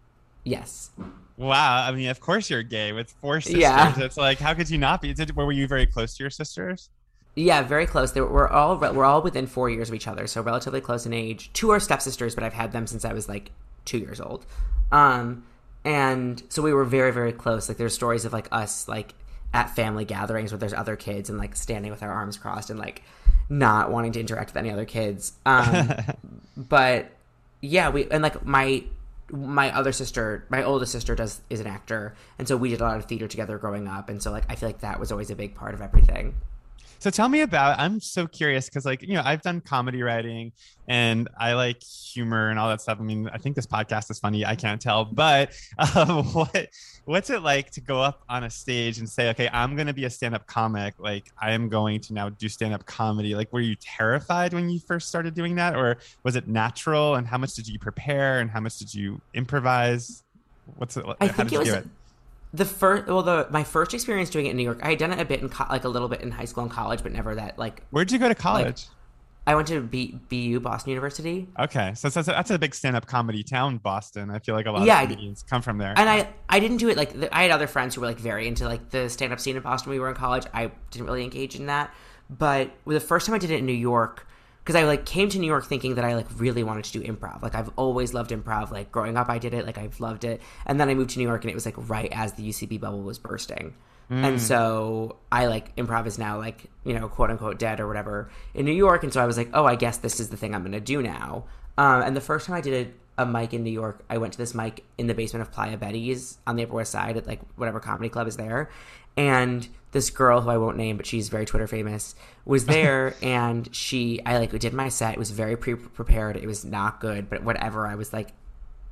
Speaker 2: Yes.
Speaker 1: Wow. I mean, of course you're gay with four sisters.
Speaker 2: Yeah.
Speaker 1: It's like, how could you not be? Did, were you very close to your sisters?
Speaker 2: Yeah, very close. They were, we're all we're all within four years of each other, so relatively close in age. Two are stepsisters, but I've had them since I was like two years old. Um, and so we were very very close. Like there's stories of like us like at family gatherings where there's other kids and like standing with our arms crossed and like not wanting to interact with any other kids. Um, but yeah, we and like my my other sister, my oldest sister does is an actor, and so we did a lot of theater together growing up, and so like I feel like that was always a big part of everything.
Speaker 1: So tell me about. I'm so curious because, like, you know, I've done comedy writing and I like humor and all that stuff. I mean, I think this podcast is funny. I can't tell, but um, what what's it like to go up on a stage and say, "Okay, I'm going to be a stand-up comic. Like, I am going to now do stand-up comedy." Like, were you terrified when you first started doing that, or was it natural? And how much did you prepare? And how much did you improvise? What's it?
Speaker 2: I
Speaker 1: how
Speaker 2: think
Speaker 1: did
Speaker 2: it
Speaker 1: you
Speaker 2: was
Speaker 1: do it?
Speaker 2: The first. Well, the my first experience doing it in New York, I had done it a bit in co- like a little bit in high school and college, but never that like.
Speaker 1: Where'd you go to college?
Speaker 2: I went to B, BU Boston University,
Speaker 1: Okay, so that's, that's a big stand-up comedy town, Boston. I feel like a lot
Speaker 2: Yeah,
Speaker 1: of comedians come from there.
Speaker 2: and I I didn't do it like the, I had other friends who were like very into like the stand up scene in Boston. when We were in college. I didn't really engage in that, but the first time I did it in New York. Because I like came to New York thinking that I like really wanted to do improv. Like I've always loved improv. Like growing up, I did it. Like I've loved it. And then I moved to New York, and it was like right as the UCB bubble was bursting. And so I like improv is now like, you know, quote unquote dead or whatever in New York. And so I was like, oh, I guess this is the thing I'm going to do now. Um, and the first time I did a, a mic in New York, I went to this mic in the basement of Playa Betty's on the Upper West Side at like whatever comedy club is there. And this girl who I won't name, but she's very Twitter famous, was there. and she, I like did my set. It was very pre prepared. It was not good, but whatever. I was like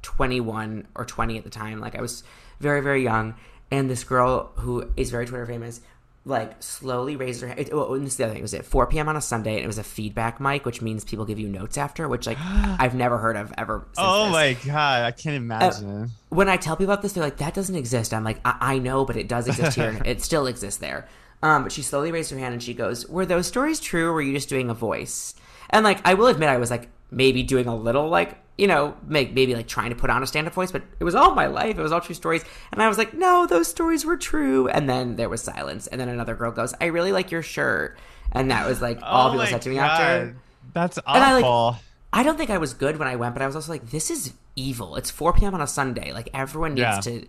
Speaker 2: 21 or 20 at the time. Like I was very, very young. And this girl who is very Twitter famous, like slowly raised her hand. It, oh, and this is the other thing. It was at 4 p.m. on a Sunday, and it was a feedback mic, which means people give you notes after, which like I've never heard of ever.
Speaker 1: Oh
Speaker 2: this.
Speaker 1: my god, I can't imagine.
Speaker 2: When I tell people about this, they're like, "That doesn't exist." I'm like, "I, I know, but it does exist here. it still exists there." Um, but she slowly raised her hand and she goes, "Were those stories true, or were you just doing a voice?" And like, I will admit, I was like maybe doing a little like you know, make maybe like trying to put on a stand-up voice, but it was all my life. It was all true stories, and I was like, "No, those stories were true." And then there was silence, and then another girl goes, "I really like your shirt," and that was like all
Speaker 1: oh
Speaker 2: people said to me after.
Speaker 1: that's
Speaker 2: And I, like,
Speaker 1: awful.
Speaker 2: I don't think I was good when I went, but I was also like, this is evil. It's 4 p.m. on a Sunday. Like, everyone needs
Speaker 1: Yeah.
Speaker 2: to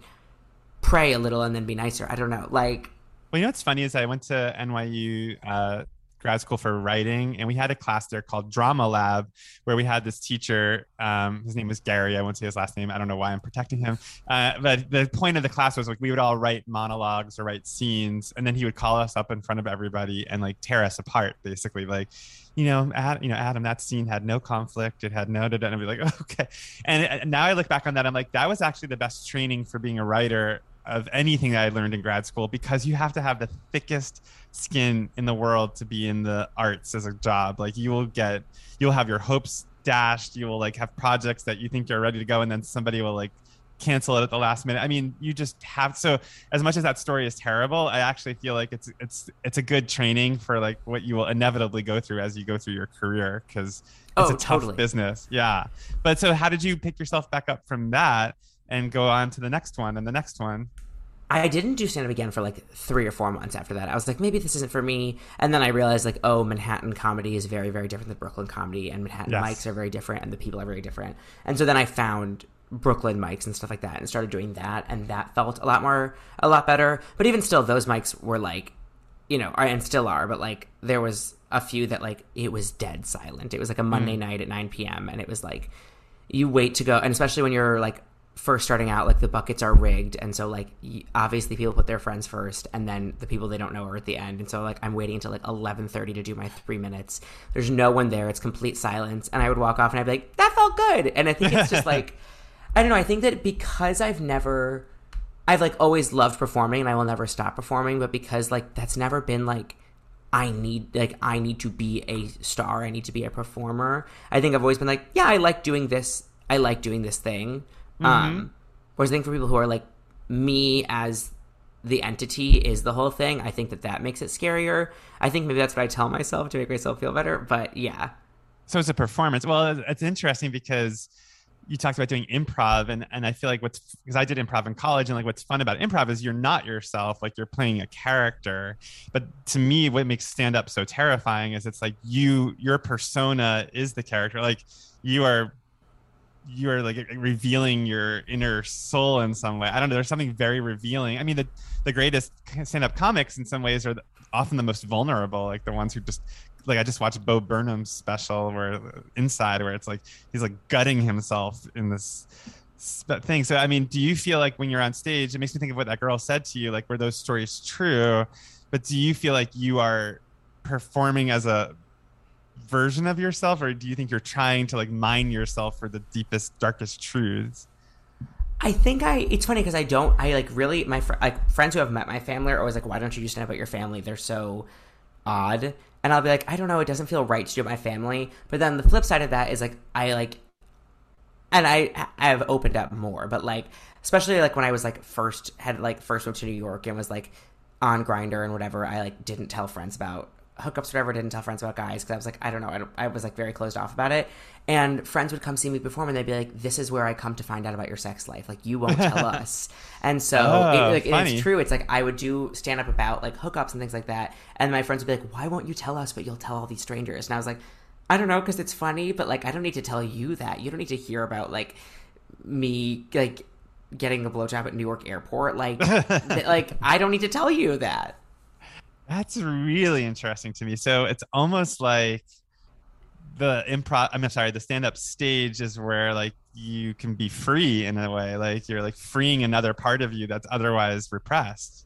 Speaker 2: pray a little and then be nicer. I don't know. Like,
Speaker 1: Well, you know what's funny is I went to NYU uh, grad school for writing, and we had a class there called Drama Lab, where we had this teacher. Um, his name was Gary. I won't say his last name. I don't know why I'm protecting him. Uh, but the point of the class was like we would all write monologues or write scenes, and then he would call us up in front of everybody and like tear us apart, basically, like. You know, Ad, you know, Adam. That scene had no conflict. It had no, da, da, and I'd be like, okay. And, and now I look back on that, I'm like, that was actually the best training for being a writer of anything that I learned in grad school because you have to have the thickest skin in the world to be in the arts as a job. Like you will get, you'll have your hopes dashed. You will like have projects that you think you're ready to go, and then somebody will like cancel it at the last minute. I mean, you just have so as much as that story is terrible, I actually feel like it's it's it's a good training for like what you will inevitably go through as you go through your career because it's
Speaker 2: Oh,
Speaker 1: a tough
Speaker 2: totally.
Speaker 1: business. Yeah. But so how did you pick yourself back up from that and go on to the next one and the next one?
Speaker 2: I didn't do stand up again for like three or four months after that. I was like, maybe this isn't for me. And then I realized, like, oh, Manhattan comedy is very, very different than Brooklyn comedy, and Manhattan
Speaker 1: Yes.
Speaker 2: mics are very different, and the people are very different. And so then I found Brooklyn mics and stuff like that, and started doing that, and that felt a lot more, a lot better. But even still, those mics were like, you know, are, and still are, but like there was a few that like it was dead silent. It was like a mm. Monday night at 9 p.m. and it was like you wait to go, and especially when you're like first starting out, like the buckets are rigged, and so like obviously people put their friends first, and then the people they don't know are at the end, and so like I'm waiting until like 11:30 to do my three minutes. There's no one there; it's complete silence, and I would walk off and I'd be like, "That felt good," and I think it's just like I don't know. I think that because I've never, I've like always loved performing, and I will never stop performing, but because like that's never been like. I need like I need to be a star. I need to be a performer. I think I've always been like, yeah, I like doing this. I like doing this thing. Um, whereas I think for people who are like me as the entity is the whole thing, I think that that makes it scarier. I think maybe that's what I tell myself to make myself feel better. But yeah,
Speaker 1: So it's a performance. Well, it's interesting because you talked about doing improv and and I feel like what's because I did improv in college and like what's fun about improv is you're not yourself like you're playing a character but to me what makes stand up so terrifying is it's like you your persona is the character like you are you are like revealing your inner soul in some way I don't know there's something very revealing I mean the the greatest stand up comics in some ways are often the most vulnerable like the ones who just like I just watched Bo Burnham's special where uh, inside where it's like he's like gutting himself in this thing. So I mean, do you feel like when you're on stage, it makes me think of what that girl said to you, like were those stories true? But do you feel like you are performing as a version of yourself, or do you think you're trying to like mine yourself for the deepest, darkest truths?
Speaker 2: I think I. It's funny because I don't. I like really my fr- like friends who have met my family are always like, "Why don't you stand up about your family? They're so odd." And I'll be like, "I don't know. It doesn't feel right to do it my family." But then the flip side of that is like, I like, and I I have opened up more, but like, especially like when I was like first had like first moved to New York and was like on Grindr and whatever. I like didn't tell friends about hookups, whatever. Didn't tell friends about guys because I was like, I don't know. I, don't, I was like very closed off about it. And friends would come see me perform, and they'd be like, "This is where I come to find out about your sex life. Like you won't tell us." And so,
Speaker 1: Oh,
Speaker 2: it, like, it's true. It's like I would do stand up about like hookups and things like that, and my friends would be like, "Why won't you tell us, but you'll tell all these strangers?" And I was like, "I don't know, because it's funny, but like I don't need to tell you that. You don't need to hear about like me like." Getting a blowjob at Newark Airport, like, th- like I don't need to tell you that.
Speaker 1: That's really interesting to me. So it's almost like the improv I'm sorry, the stand-up stage is where like you can be free in a way. Like you're like freeing another part of you that's otherwise repressed.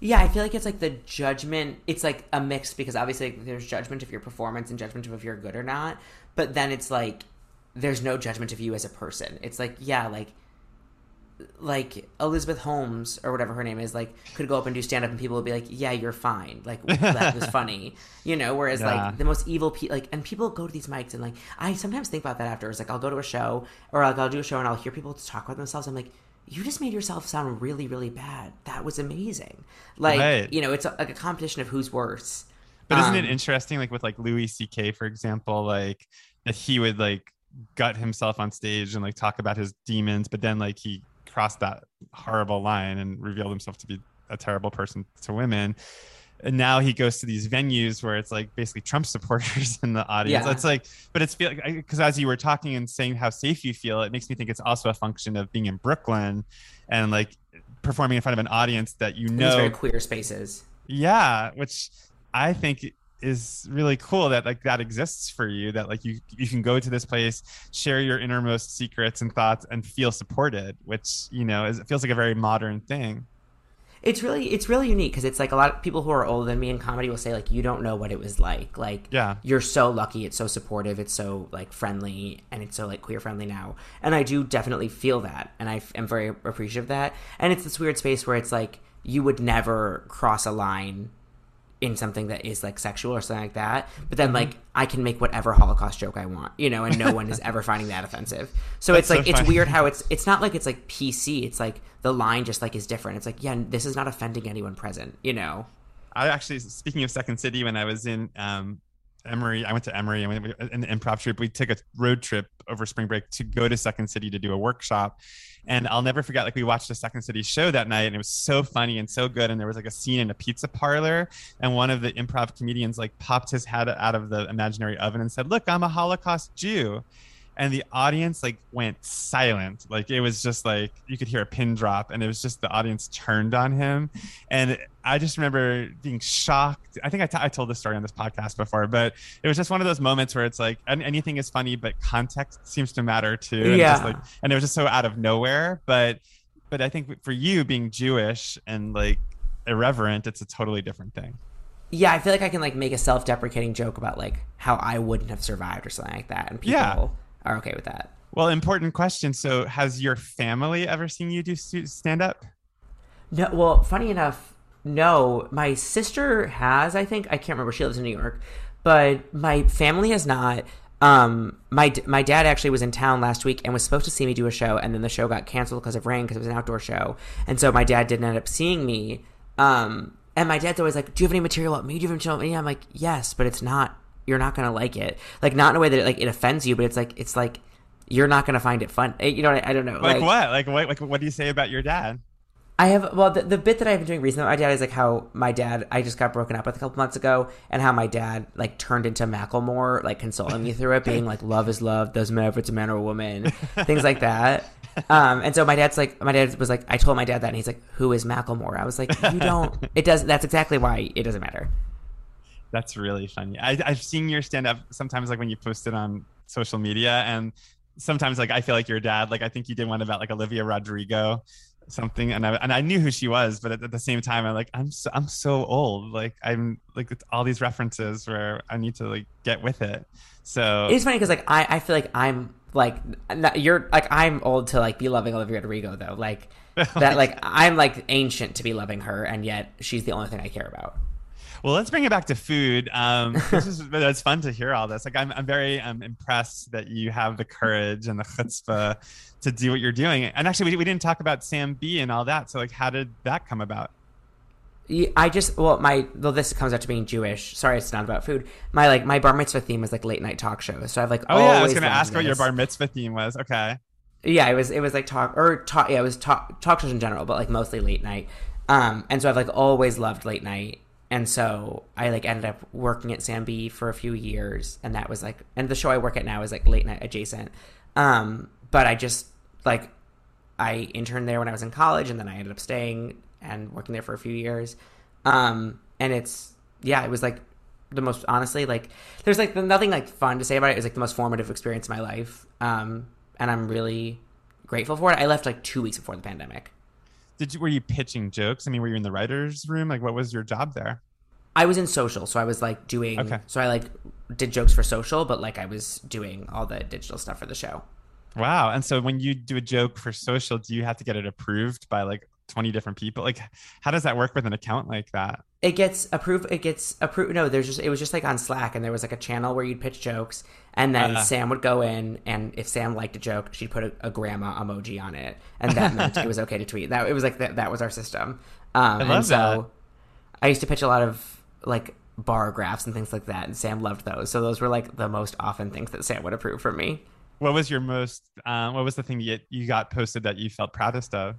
Speaker 2: Yeah, I feel like it's like the judgment. It's like a mix because obviously there's judgment of your performance and judgment of if you're good or not. But then it's like there's no judgment of you as a person. It's like yeah, like like Elizabeth Holmes or whatever her name is, like could go up and do stand up and people would be like, yeah, you're fine. Like that was funny, you know. Whereas
Speaker 1: Yeah.
Speaker 2: like the most evil people, like and people go to these mics and like I sometimes think about that afterwards. Like I'll go to a show or like I'll do a show and I'll hear people talk about themselves. I'm like. You just made yourself sound really, really bad. That was amazing. Like,
Speaker 1: Right.
Speaker 2: you know, it's a, like a competition of who's worse.
Speaker 1: But isn't it
Speaker 2: Um,
Speaker 1: interesting, like with like Louis C.K. for example, like that he would like gut himself on stage and like talk about his demons, but then like he crossed that horrible line and revealed himself to be a terrible person to women. And now he goes to these venues where it's like basically Trump supporters in the audience.
Speaker 2: Yeah.
Speaker 1: It's like, but it's feel because as you were talking and saying how safe you feel, it makes me think it's also a function of being in Brooklyn and like performing in front of an audience that you know
Speaker 2: these very queer spaces.
Speaker 1: yeah which i think is really cool that like that exists for you that like you you can go to this place share your innermost secrets and thoughts and feel supported which you know is, it feels like a very modern thing
Speaker 2: It's really it's really unique because it's like a lot of people who are older than me in comedy will say like you don't know what it was like. Like
Speaker 1: Yeah.
Speaker 2: you're so lucky. It's so supportive. It's so like friendly and it's so like queer friendly now. And I do definitely feel that, and I f- am very appreciative of that. And it's this weird space where it's like you would never cross a line in something that is like sexual or something like that. But then like I can make whatever Holocaust joke I want, you know, and no one is ever finding that offensive. So it's like
Speaker 1: so
Speaker 2: it's weird how it's it's not like it's like PC. It's like the line just like is different. It's like yeah, this is not offending anyone present, you know.
Speaker 1: I actually, speaking of Second City, when I was in um, Emory, I went to Emory and we, in the improv troupe, we took a road trip over spring break to go to Second City to do a workshop. And I'll never forget, like, we watched the Second City show that night and it was so funny and so good. And there was like a scene in a pizza parlor. And one of the improv comedians, like, popped his head out of the imaginary oven and said, Look, I'm a Holocaust Jew. And the audience like went silent. Like it was just like you could hear a pin drop, and it was just the audience turned on him. And I just remember being shocked. I think I, t- I told this story on this podcast before, but it was just one of those moments where it's like an- anything is funny, but context seems to matter too. And it
Speaker 2: Yeah.
Speaker 1: like, and it was just so out of nowhere. But but I think for you being Jewish and like irreverent, it's a totally different thing.
Speaker 2: Yeah, I feel like I can like make a self-deprecating joke about like how I wouldn't have survived or something like that, and people
Speaker 1: Yeah.
Speaker 2: Are okay with that.
Speaker 1: Well, important question. So, has your family ever seen you do stand up?
Speaker 2: No, well, funny enough, no. My sister has, I think. I can't remember. She lives in New York, but my family has not. Um, my my dad actually was in town last week and was supposed to see me do a show, and then the show got canceled because of rain because it was an outdoor show, and so my dad didn't end up seeing me. Um, and my dad's always like, "Do you have any material about me? Do you have any material about me?" I'm like, "Yes, but it's not. You're not gonna like it. Like not in a way that it, like it offends you, but it's like it's like." You're not gonna find it fun. Eh, You know, I, I don't know.
Speaker 1: Like, what? Like what? Like what do you say about your dad?
Speaker 2: I have well the, the bit that I've been doing recently. My dad is like how my dad I just got broken up with a couple months ago, and how my dad like turned into Macklemore, like consoling me through it, being like "Love is love, doesn't matter if it's a man or a woman," things like that. Um, and so my dad's like, my dad was like, I told my dad that, and he's like, "Who is Macklemore?" I was like, "You don't. It does. That's exactly why it doesn't matter."
Speaker 1: That's really funny. I, I've seen your stand up sometimes, like when you post it on social media, and sometimes like I feel like your dad. Like I think you did one about like Olivia Rodrigo, something, and I and I knew who she was, but at, at the same time, I'm like I'm so, I'm so old. Like I'm like it's all these references where I need to like get with it. So
Speaker 2: It's funny because like I, I feel like I'm like not, you're like I'm old to like be loving Olivia Rodrigo though like that like I'm like ancient to be loving her and yet she's the only thing I care about.
Speaker 1: Well, let's bring it back to food. Um, this is it's fun to hear all this. Like, I'm I'm very um, impressed that you have the courage and the chutzpah to do what you're doing. And actually, we, we didn't talk about Sam Bee and all that. So, like, how did that come about?
Speaker 2: I just well my well this comes out to being Jewish. Sorry, it's not about food. My like my bar mitzvah theme was like late night talk shows. So I've like
Speaker 1: Oh yeah, I was going to
Speaker 2: loved
Speaker 1: ask what your bar mitzvah theme was. Okay.
Speaker 2: Yeah, it was it was like talk or talk yeah, it was talk talk shows in general, but like mostly late night. Um and so I've like always loved late night. And so I like ended up working at Sam Bee for a few years and that was like and the show I work at now is like late night adjacent. Um but I just like I interned there when I was in college and then I ended up staying and working there for a few years. Um and it's yeah, it was like the most honestly like there's like nothing like fun to say about it. It was like the most formative experience of my life. Um and I'm really grateful for it. I left like 2 weeks before the pandemic.
Speaker 1: Did you were you pitching jokes? I mean, were you in the writers' room? Like, what was your job there?
Speaker 2: I was in social, so I was like doing
Speaker 1: Okay.
Speaker 2: so I like did jokes for social, but like I was doing all the digital stuff for the show.
Speaker 1: Wow. And so, when you do a joke for social, do you have to get it approved by like 20 different people? Like, how does that work with an account like that?
Speaker 2: It gets approved. It gets approved. No, there's just it was just like on Slack, and there was like a channel where you'd pitch jokes, and then
Speaker 1: Uh.
Speaker 2: Sam would go in, and if Sam liked a joke, she'd put a, a grandma emoji on it, and that meant it was okay to tweet. That it was like that. That was our system. Um,
Speaker 1: love
Speaker 2: and so
Speaker 1: that.
Speaker 2: I used to pitch a lot of like bar graphs and things like that, and Sam loved those. So those were like the most often things that Sam would approve from me.
Speaker 1: What was your most? Um, what was the thing you you got posted that you felt proudest of?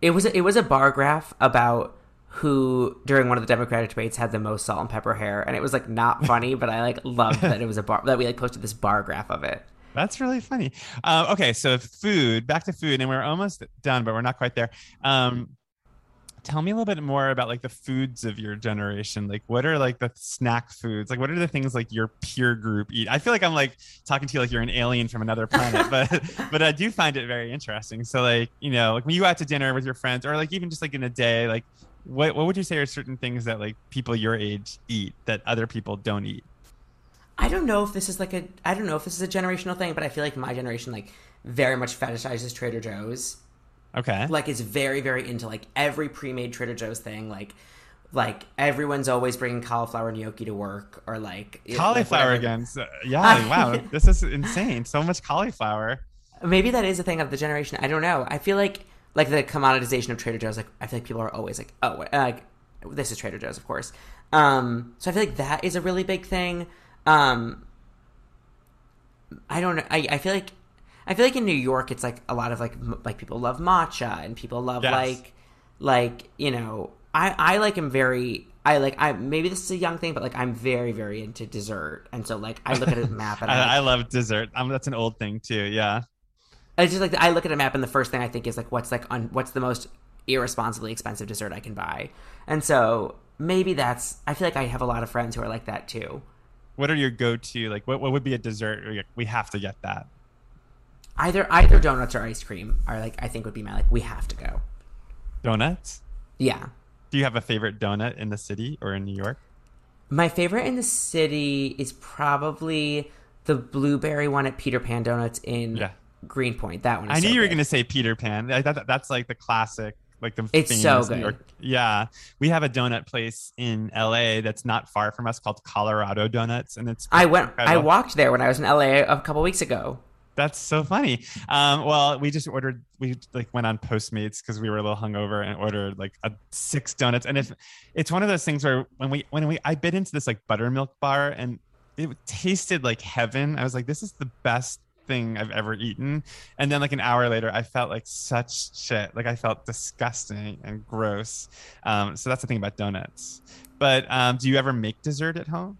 Speaker 2: It was it was a bar graph about who during one of the Democratic debates had the most salt and pepper hair, and it was like not funny, but I like loved that it was a bar that we like posted this bar graph of it.
Speaker 1: That's really funny. Uh, okay, so food. Back to food, and we're almost done, but we're not quite there. Um, tell me a little bit more about like the foods of your generation. Like, what are like the snack foods? Like, what are the things like your peer group eat? I feel like I'm like talking to you like you're an alien from another planet, but but I do find it very interesting. So, like, you know, like when you go out to dinner with your friends, or like even just like in a day, like. What, what would you say are certain things that like people your age eat that other people don't eat?
Speaker 2: I don't know if this is like a I don't know if this is a generational thing, but I feel like my generation like very much fetishizes Trader Joe's.
Speaker 1: Okay.
Speaker 2: Like is very very into like every pre-made Trader Joe's thing. Like like everyone's always bringing cauliflower gnocchi to work or like it- like,
Speaker 1: Cauliflower again. So- yeah, wow. This is insane. So much cauliflower.
Speaker 2: Maybe that is a thing of the generation. I don't know. I feel like like the commoditization of Trader Joe's. Like I feel like people are always like, oh, uh, like this is Trader Joe's, of course. Um, so I feel like that is a really big thing. Um, I don't know. I, I feel like I feel like in New York, it's like a lot of like m- like people love matcha and people love
Speaker 1: Yes.
Speaker 2: like like you know. I I like am very. I like I maybe this is a young thing, but like I'm very very into dessert, and so like I look at a map and I'm like,
Speaker 1: I, I love dessert. Um, that's an old thing too. Yeah.
Speaker 2: It's just like I look at a map and the first thing I think is like what's like on what's the most irresponsibly expensive dessert I can buy, and so maybe that's I feel like I have a lot of friends who are like that too.
Speaker 1: What are your go-to? Like, what, what would be a dessert? like, We have to get that.
Speaker 2: Either either donuts or ice cream are like I think would be my like we have to go.
Speaker 1: Donuts.
Speaker 2: Yeah,
Speaker 1: Do you have a favorite donut in the city or in New York?
Speaker 2: my favorite in the city is probably the blueberry one at Peter Pan Donuts in
Speaker 1: Yeah.
Speaker 2: Greenpoint. That one. Is
Speaker 1: I knew
Speaker 2: so
Speaker 1: you were going to say Peter Pan. I that's like the classic, like the
Speaker 2: It's so good.
Speaker 1: York- Yeah, we have a donut place in LA that's not far from us called Colorado Donuts, and it's
Speaker 2: I went. I walked there when I was in LA a couple weeks ago.
Speaker 1: That's so funny. Um, well, we just ordered. We like went on Postmates because we were a little hungover and ordered like a six donuts. And if it's one of those things where when we when we I bit into this like buttermilk bar and it tasted like heaven. I was like, this is the best thing I've ever eaten. And then like an hour later, I felt like such shit. Like I felt disgusting and gross. Um, so that's the thing about donuts. But um, do you ever make dessert at home?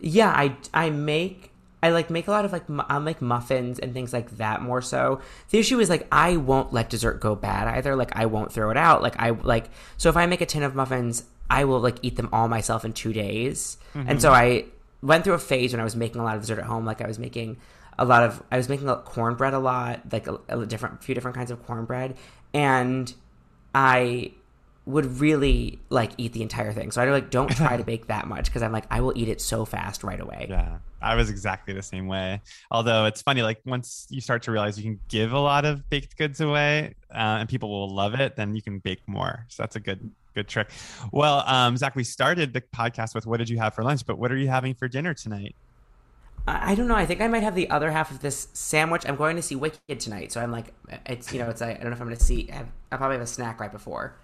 Speaker 2: Yeah, I I make I like make a lot of like mu- I'll make muffins and things like that more so. The issue is like I won't let dessert go bad either. Like I won't throw it out. Like I like so if I make a tin of muffins, I will like eat them all myself in 2 days. Mm-hmm. And so I went through a phase when I was making a lot of dessert at home like I was making a lot of I was making a cornbread a lot, like a, a different few different kinds of cornbread and I would really like eat the entire thing. So I like don't try to bake that much because I'm like I will eat it so fast right away.
Speaker 1: Yeah, I was exactly the same way. Although it's funny, like once you start to realize you can give a lot of baked goods away uh, and people will love it, then you can bake more. So that's a good good trick. Well, um, Zach, we started the podcast with what did you have for lunch, but what are you having for dinner tonight?
Speaker 2: I I don't know. I think I might have the other half of this sandwich. I'm going to see Wicked tonight, so I'm like, it's you know, it's I don't know if I'm going to see. Have, I'll probably have a snack right before.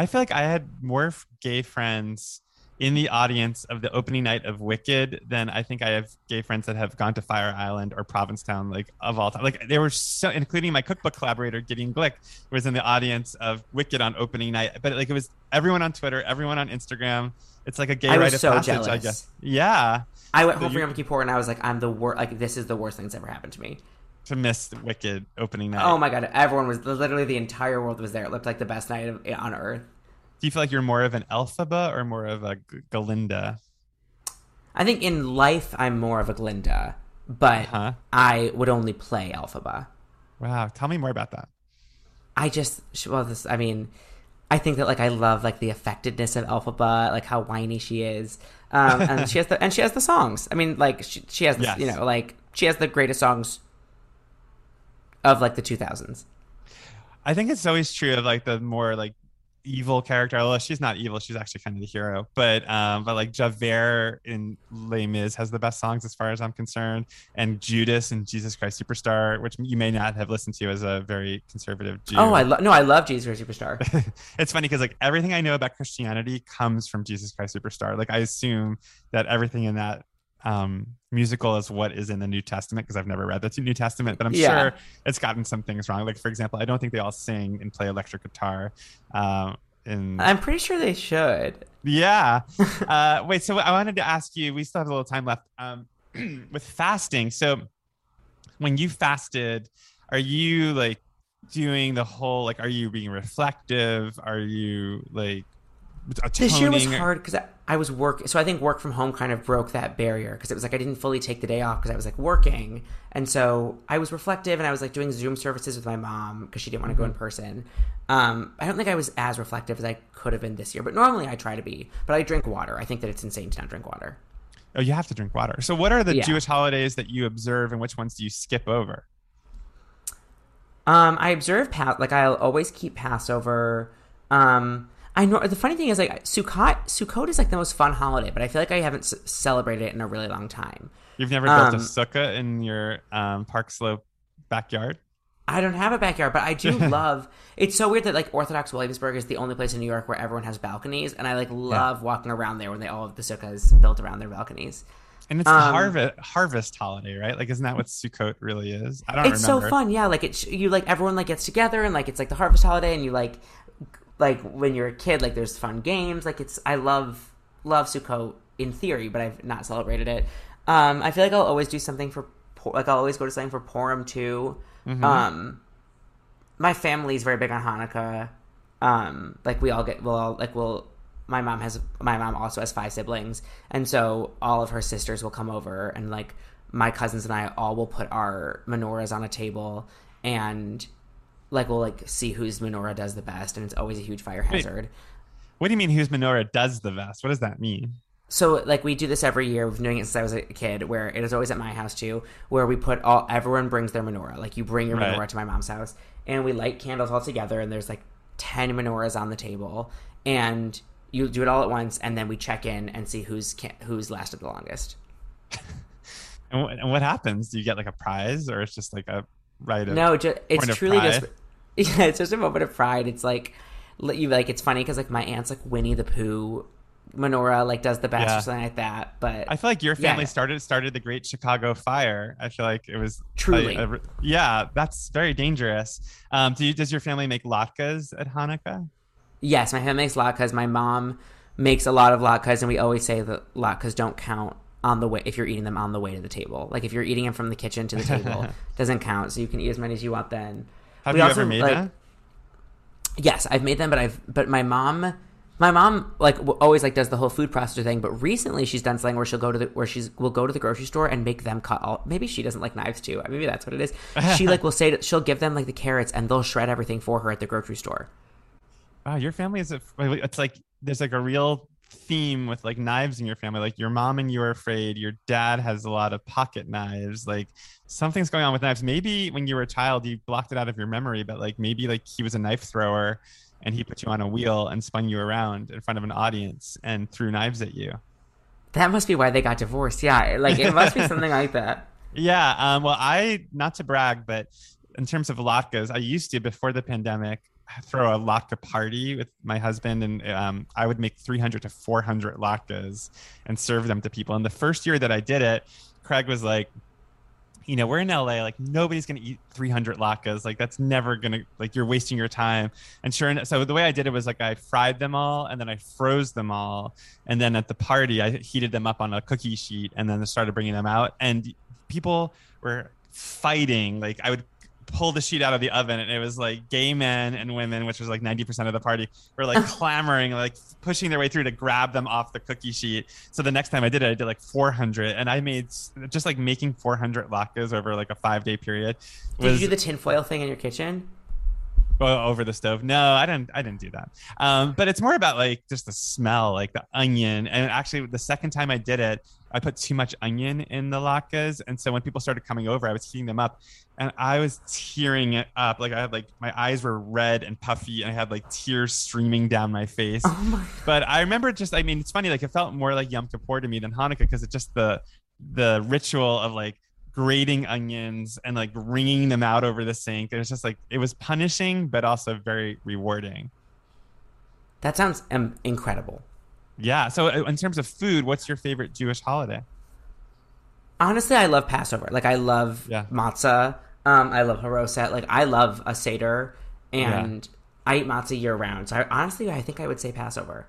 Speaker 1: I feel like I had more gay friends in the audience of the opening night of Wicked than I think I have gay friends that have gone to Fire Island or Provincetown, like of all time. Like they were so, including my cookbook collaborator Gideon Glick was in the audience of Wicked on opening night. But like it was everyone on Twitter, everyone on Instagram. It's like a gay
Speaker 2: I
Speaker 1: rite of
Speaker 2: so
Speaker 1: passage, I
Speaker 2: jealous.
Speaker 1: guess. Yeah,
Speaker 2: I went
Speaker 1: So
Speaker 2: home for
Speaker 1: you-
Speaker 2: Yom Kippur and I was like, I'm the worst. Like this is the worst thing that's ever happened to me.
Speaker 1: To miss the Wicked opening night.
Speaker 2: Oh my god! Everyone was literally the entire world was there. It looked like the best night of, on earth.
Speaker 1: Do you feel like you're more of an Elphaba or more of a Galinda?
Speaker 2: I think in life I'm more of a Glinda, but
Speaker 1: Huh?
Speaker 2: I would only play Elphaba.
Speaker 1: Wow, tell me more about that.
Speaker 2: I just well, this I mean, I think that like I love like the affectedness of Elphaba, like how whiny she is, um, and she has the and she has the songs. I mean, like she, she has the,
Speaker 1: Yes.
Speaker 2: you know like she has the greatest songs of like the two thousands.
Speaker 1: I think it's always true of like the more like evil character. Although she's not evil, she's actually kind of the hero. But um, but like Javert in Les Mis has the best songs as far as I'm concerned, and Judas and Jesus Christ Superstar, which you may not have listened to as a very conservative Jew.
Speaker 2: Oh, I love no, I love Jesus Christ Superstar.
Speaker 1: it's funny because like everything I know about Christianity comes from Jesus Christ Superstar. Like I assume that everything in that um musical is what is in the New Testament because I've never read the New Testament, but I'm
Speaker 2: Yeah.
Speaker 1: sure it's gotten some things wrong. Like for example, I don't think they all sing and play electric guitar. Um, in
Speaker 2: I'm pretty sure they should.
Speaker 1: yeah. Uh, wait, so I wanted to ask you. We still have a little time left. Um, with fasting, so when you fasted, are you like doing the whole like? Are you being reflective? Are you like?
Speaker 2: This year was hard because I, I was work. So I think work from home kind of broke that barrier because it was like I didn't fully take the day off because I was like working, and so I was reflective and I was like doing Zoom services with my mom because she didn't want to go in person. Um, I don't think I was as reflective as I could have been this year, but normally I try to be. But I drink water. I think that it's insane to not drink water.
Speaker 1: Oh, you have to drink water. So, what are the
Speaker 2: Yeah.
Speaker 1: Jewish holidays that you observe, and which ones do you skip over?
Speaker 2: Um, I observe like I'll always keep Passover. Um, I know the funny thing is like Sukkot. Sukkot is like the most fun holiday, but I feel like I haven't c- celebrated it in a really long time.
Speaker 1: You've never built
Speaker 2: Um,
Speaker 1: a sukkah in your um, Park Slope backyard?
Speaker 2: I don't have a backyard, but I do love. It's so weird that like Orthodox Williamsburg is the only place in New York where everyone has balconies, and I like love walking around there when they all have the sukkahs built around their balconies.
Speaker 1: And it's the
Speaker 2: Um,
Speaker 1: harvest harvest holiday, right? Like, isn't that what Sukkot really is? I don't
Speaker 2: It's
Speaker 1: remember.
Speaker 2: so fun, yeah. Like it's you like everyone like gets together and like it's like the harvest holiday, and you like like when you're a kid, like there's fun games. Like it's I love love Sukkot in theory, but I've not celebrated it. Um, I feel like I'll always do something for like I'll always go to something for Purim too.
Speaker 1: Mm-hmm.
Speaker 2: Um, my family's very big on Hanukkah. Um, like we all get we'll all like we'll my mom has my mom also has five siblings, and so all of her sisters will come over and like my cousins and I all will put our menorahs on a table and like we'll like see whose menorah does the best, and it's always a huge fire hazard.
Speaker 1: What do you mean whose menorah does the best? What does that mean?
Speaker 2: So like we do this every year. We've been doing it since I was a kid. Where it is always at my house too. Where we put all everyone brings their menorah. Like you bring your
Speaker 1: Right.
Speaker 2: menorah to my mom's house, and we light candles all together. And there's like ten menorahs on the table, and you do it all at once, and then we check in and see who's who's lasted the longest.
Speaker 1: And, wh- and what happens? Do you get like a prize, or it's just like a right of
Speaker 2: No, ju- it's truly just. yeah, it's just a moment of pride. It's like li- you like it's funny because like my aunt's like Winnie the Pooh menorah like does the best
Speaker 1: Yeah.
Speaker 2: or something like that. But
Speaker 1: I feel like your
Speaker 2: Yeah.
Speaker 1: family started started the Great Chicago Fire. I feel like it was
Speaker 2: Truly.
Speaker 1: a- a- yeah, that's very dangerous. Um, do you, does your family make latkes at Hanukkah?
Speaker 2: Yes, my family makes latkes. My mom makes a lot of latkes, and we always say that latkes don't count on the way if you're eating them on the way to the table. Like if you're eating them from the kitchen to the table, doesn't count. So you can eat as many as you want then.
Speaker 1: Have
Speaker 2: We
Speaker 1: you
Speaker 2: also,
Speaker 1: ever made
Speaker 2: like-
Speaker 1: that?
Speaker 2: Yes, I've made them, but I've but my mom, my mom like always like does the whole food processor thing. But recently she's done something where she'll go to the where she's will go to the grocery store and make them cut all. Maybe she doesn't like knives too. Maybe that's what it is. She like will say to, she'll give them like the carrots and they'll shred everything for her at the grocery store.
Speaker 1: Wow, your family is a, it's like there's like a real theme with like knives in your family. Like your mom and you are afraid. Your dad has a lot of pocket knives. Like something's going on with knives. Maybe when you were a child, you blocked it out of your memory, but like maybe like he was a knife thrower and he put you on a wheel and spun you around in front of an audience and threw knives at you.
Speaker 2: That must be why they got divorced. Yeah, like it must be something like that.
Speaker 1: Yeah. Um, well, I, not to brag, but in terms of latkes, I used to, before the pandemic, throw a latke party with my husband and um, I would make 300 to 400 latkes and serve them to people. And the first year that I did it, Craig was like, you know, we're in LA, like nobody's to eat 300 latkes. Like that's never to, like you're wasting your time. And sure enough, so the way I did it was like I fried them all and then I froze them all. And then at the party, I heated them up on a cookie sheet and then started bringing them out. And people were fighting. Like I would pull the sheet out of the oven and it was like gay men and women, which was like 90% of the party, were like clamoring, like pushing their way through to grab them off the cookie sheet. So the next time I did it, I did like 400 and I made just like making 400 latkes over like a five day period.
Speaker 2: Did you do the tinfoil thing in your kitchen?
Speaker 1: Over the stove. No, I didn't. I didn't do that. Um, but it's more about like just the smell, like the onion. And actually, the second time I did it, I put too much onion in the latkes, and so when people started coming over, I was heating them up, and I was tearing it up. Like I had like my eyes were red and puffy, and I had like tears streaming down my face.
Speaker 2: Oh my!
Speaker 1: But I remember just, I mean, it's funny. Like it felt more like Yom Kippur to me than Hanukkah because it's just the the ritual of like grating onions and like wringing them out over the sink. It was just like it was punishing, but also very rewarding.
Speaker 2: That sounds um, incredible.
Speaker 1: Yeah. So uh, in terms of food, what's your favorite Jewish holiday?
Speaker 2: Honestly, I love Passover. Like I love
Speaker 1: Yeah.
Speaker 2: matzah. Um, I love haroset. Like I love a seder, and I eat matzah year round. So I, honestly, I think I would say Passover.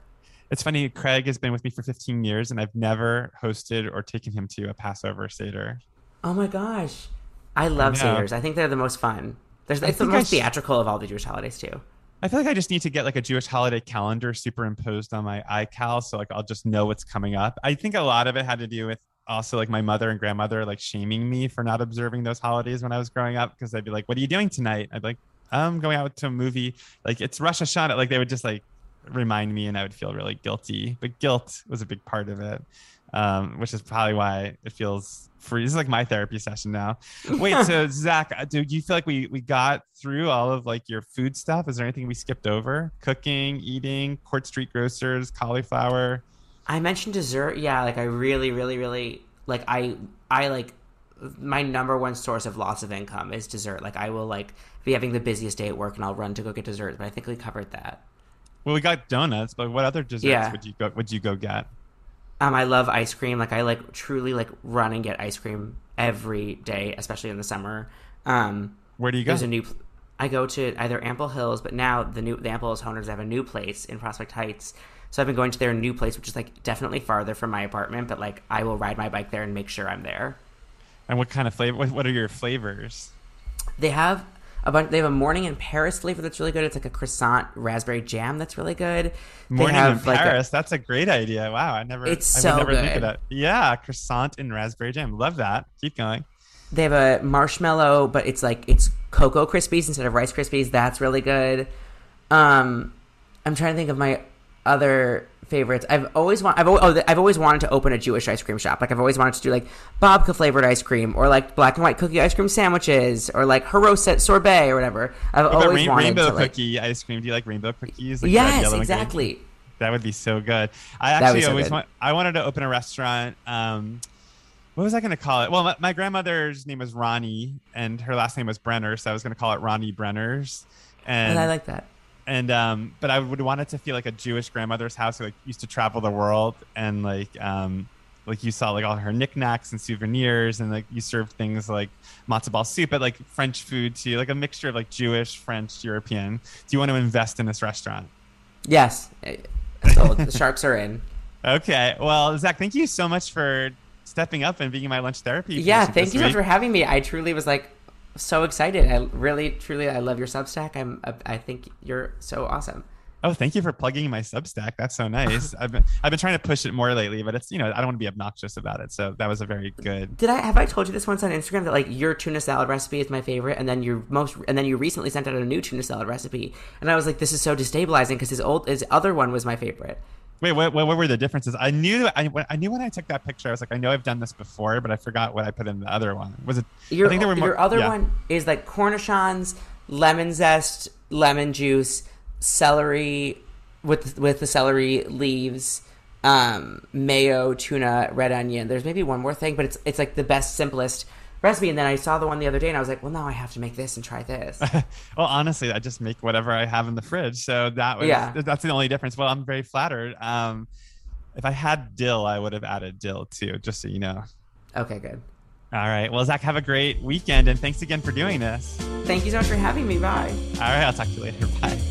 Speaker 1: It's funny. Craig has been with me for 15 years, and I've never hosted or taken him to a Passover Seder.
Speaker 2: Oh my gosh, I love
Speaker 1: know.
Speaker 2: seders. I think they're the most fun. There's it's the most
Speaker 1: sh-
Speaker 2: theatrical of all the Jewish holidays too.
Speaker 1: I feel like I just need to get like a Jewish holiday calendar superimposed on my iCal, so like I'll just know what's coming up. I think a lot of it had to do with also like my mother and grandmother like shaming me for not observing those holidays when I was growing up because they'd be like, "What are you doing tonight?" I'd be like, "I'm going out to a movie." Like it's Rosh Hashanah. Like they would just like remind me and I would feel really guilty. But guilt was a big part of it, um, which is probably why it feels free. This is like my therapy session now. Wait, so Zach, uh, do you feel like we we got through all of like your food stuff? Is there anything we skipped over? Cooking, eating, Court Street Grocers, cauliflower.
Speaker 2: I mentioned dessert. Yeah, like I really, really, really like I I like my number one source of loss of income is dessert. Like I will like be having the busiest day at work and I'll run to go get dessert. But I think we covered that.
Speaker 1: Well, we got donuts, but what other desserts
Speaker 2: Yeah.
Speaker 1: would you go would you go get?
Speaker 2: Um, I love ice cream. Like I like truly like run and get ice cream every day, especially in the summer. Um,
Speaker 1: Where do you go?
Speaker 2: there's a new. pl- I go to either Ample Hills, but now the new the Ample Hills owners have a new place in Prospect Heights. So I've been going to their new place, which is like definitely farther from my apartment, but like I will ride my bike there and make sure I'm there.
Speaker 1: and what kind of flavor? What, what are your flavors?
Speaker 2: They have a bunch. They have a morning in Paris flavor that's really good. It's like a croissant raspberry jam that's really good.
Speaker 1: Morning in
Speaker 2: like a-
Speaker 1: Paris. That's a great idea. Wow, I never.
Speaker 2: It's
Speaker 1: I
Speaker 2: so
Speaker 1: never think of
Speaker 2: good.
Speaker 1: that. Yeah, croissant and raspberry jam. Love that. Keep going.
Speaker 2: They have a marshmallow, but it's like it's Cocoa Krispies instead of Rice Krispies. That's really good. Um, I'm trying to think of my other favorites. I've always want. I've al- oh, I've always wanted to open a Jewish ice cream shop. Like I've always wanted to do like babka flavored ice cream, or like black and white cookie ice cream sandwiches, or like Haroset sorbet or whatever. I've
Speaker 1: What
Speaker 2: always
Speaker 1: rain-
Speaker 2: wanted
Speaker 1: rainbow
Speaker 2: to like.
Speaker 1: cookie ice cream? Do you like rainbow cookies? Like
Speaker 2: Yes,
Speaker 1: green?
Speaker 2: exactly.
Speaker 1: That would be so good. I actually
Speaker 2: so
Speaker 1: always
Speaker 2: good.
Speaker 1: want. I wanted to open a restaurant. Um, what was I going to call it? Well, my, my grandmother's name was Ronnie, and her last name was Brenner, so I was going to call it Ronnie Brenner's. And
Speaker 2: And I like that.
Speaker 1: And um, but I would want it to feel like a Jewish grandmother's house who like used to travel the world and like um, like you saw like all her knickknacks and souvenirs and like you served things like matzo ball soup, but like French food too, like a mixture of like Jewish, French, European. Do you want to invest in this restaurant?
Speaker 2: Yes, eh, sold. the sharks are in.
Speaker 1: Okay. Well, Zach, thank you so much for stepping up and being my lunch therapy.
Speaker 2: Yeah, thank you so much for having me. I truly was like so excited. I really, truly, I love your Substack. I'm, I think you're so awesome.
Speaker 1: Oh, thank you for plugging my Substack. That's so nice. I've been I've been trying to push it more lately, but it's you know I don't want to be obnoxious about it. So that was a very good.
Speaker 2: Did I have I told you this once on Instagram that like your tuna salad recipe is my favorite, and then your most, and then you recently sent out a new tuna salad recipe, and I was like, this is so destabilizing because his old, his other one was my favorite.
Speaker 1: Wait, what, what, what were the differences? I knew I, when- I knew when I took that picture. I was like, I know I've done this before, but I forgot what I put in the other one. Was it?
Speaker 2: Your,
Speaker 1: I think there were more,
Speaker 2: your other
Speaker 1: yeah.
Speaker 2: one is like cornichons, lemon zest, lemon juice, celery with with the celery leaves, um, mayo, tuna, red onion. There's maybe one more thing, but it's it's like the best simplest recipe. And then I saw the one the other day, and I was like, well, now I have to make this and try this.
Speaker 1: well, honestly, I just make whatever I have in the fridge. So that was
Speaker 2: Yeah.
Speaker 1: that's the only difference. Well, I'm very flattered. Um, if I had dill, I would have added dill too, just so you know.
Speaker 2: okay, good.
Speaker 1: All right. Well, Zach, have a great weekend, and thanks again for doing this.
Speaker 2: Thank you so much for having me. Bye.
Speaker 1: All right, I'll talk to you later. Bye.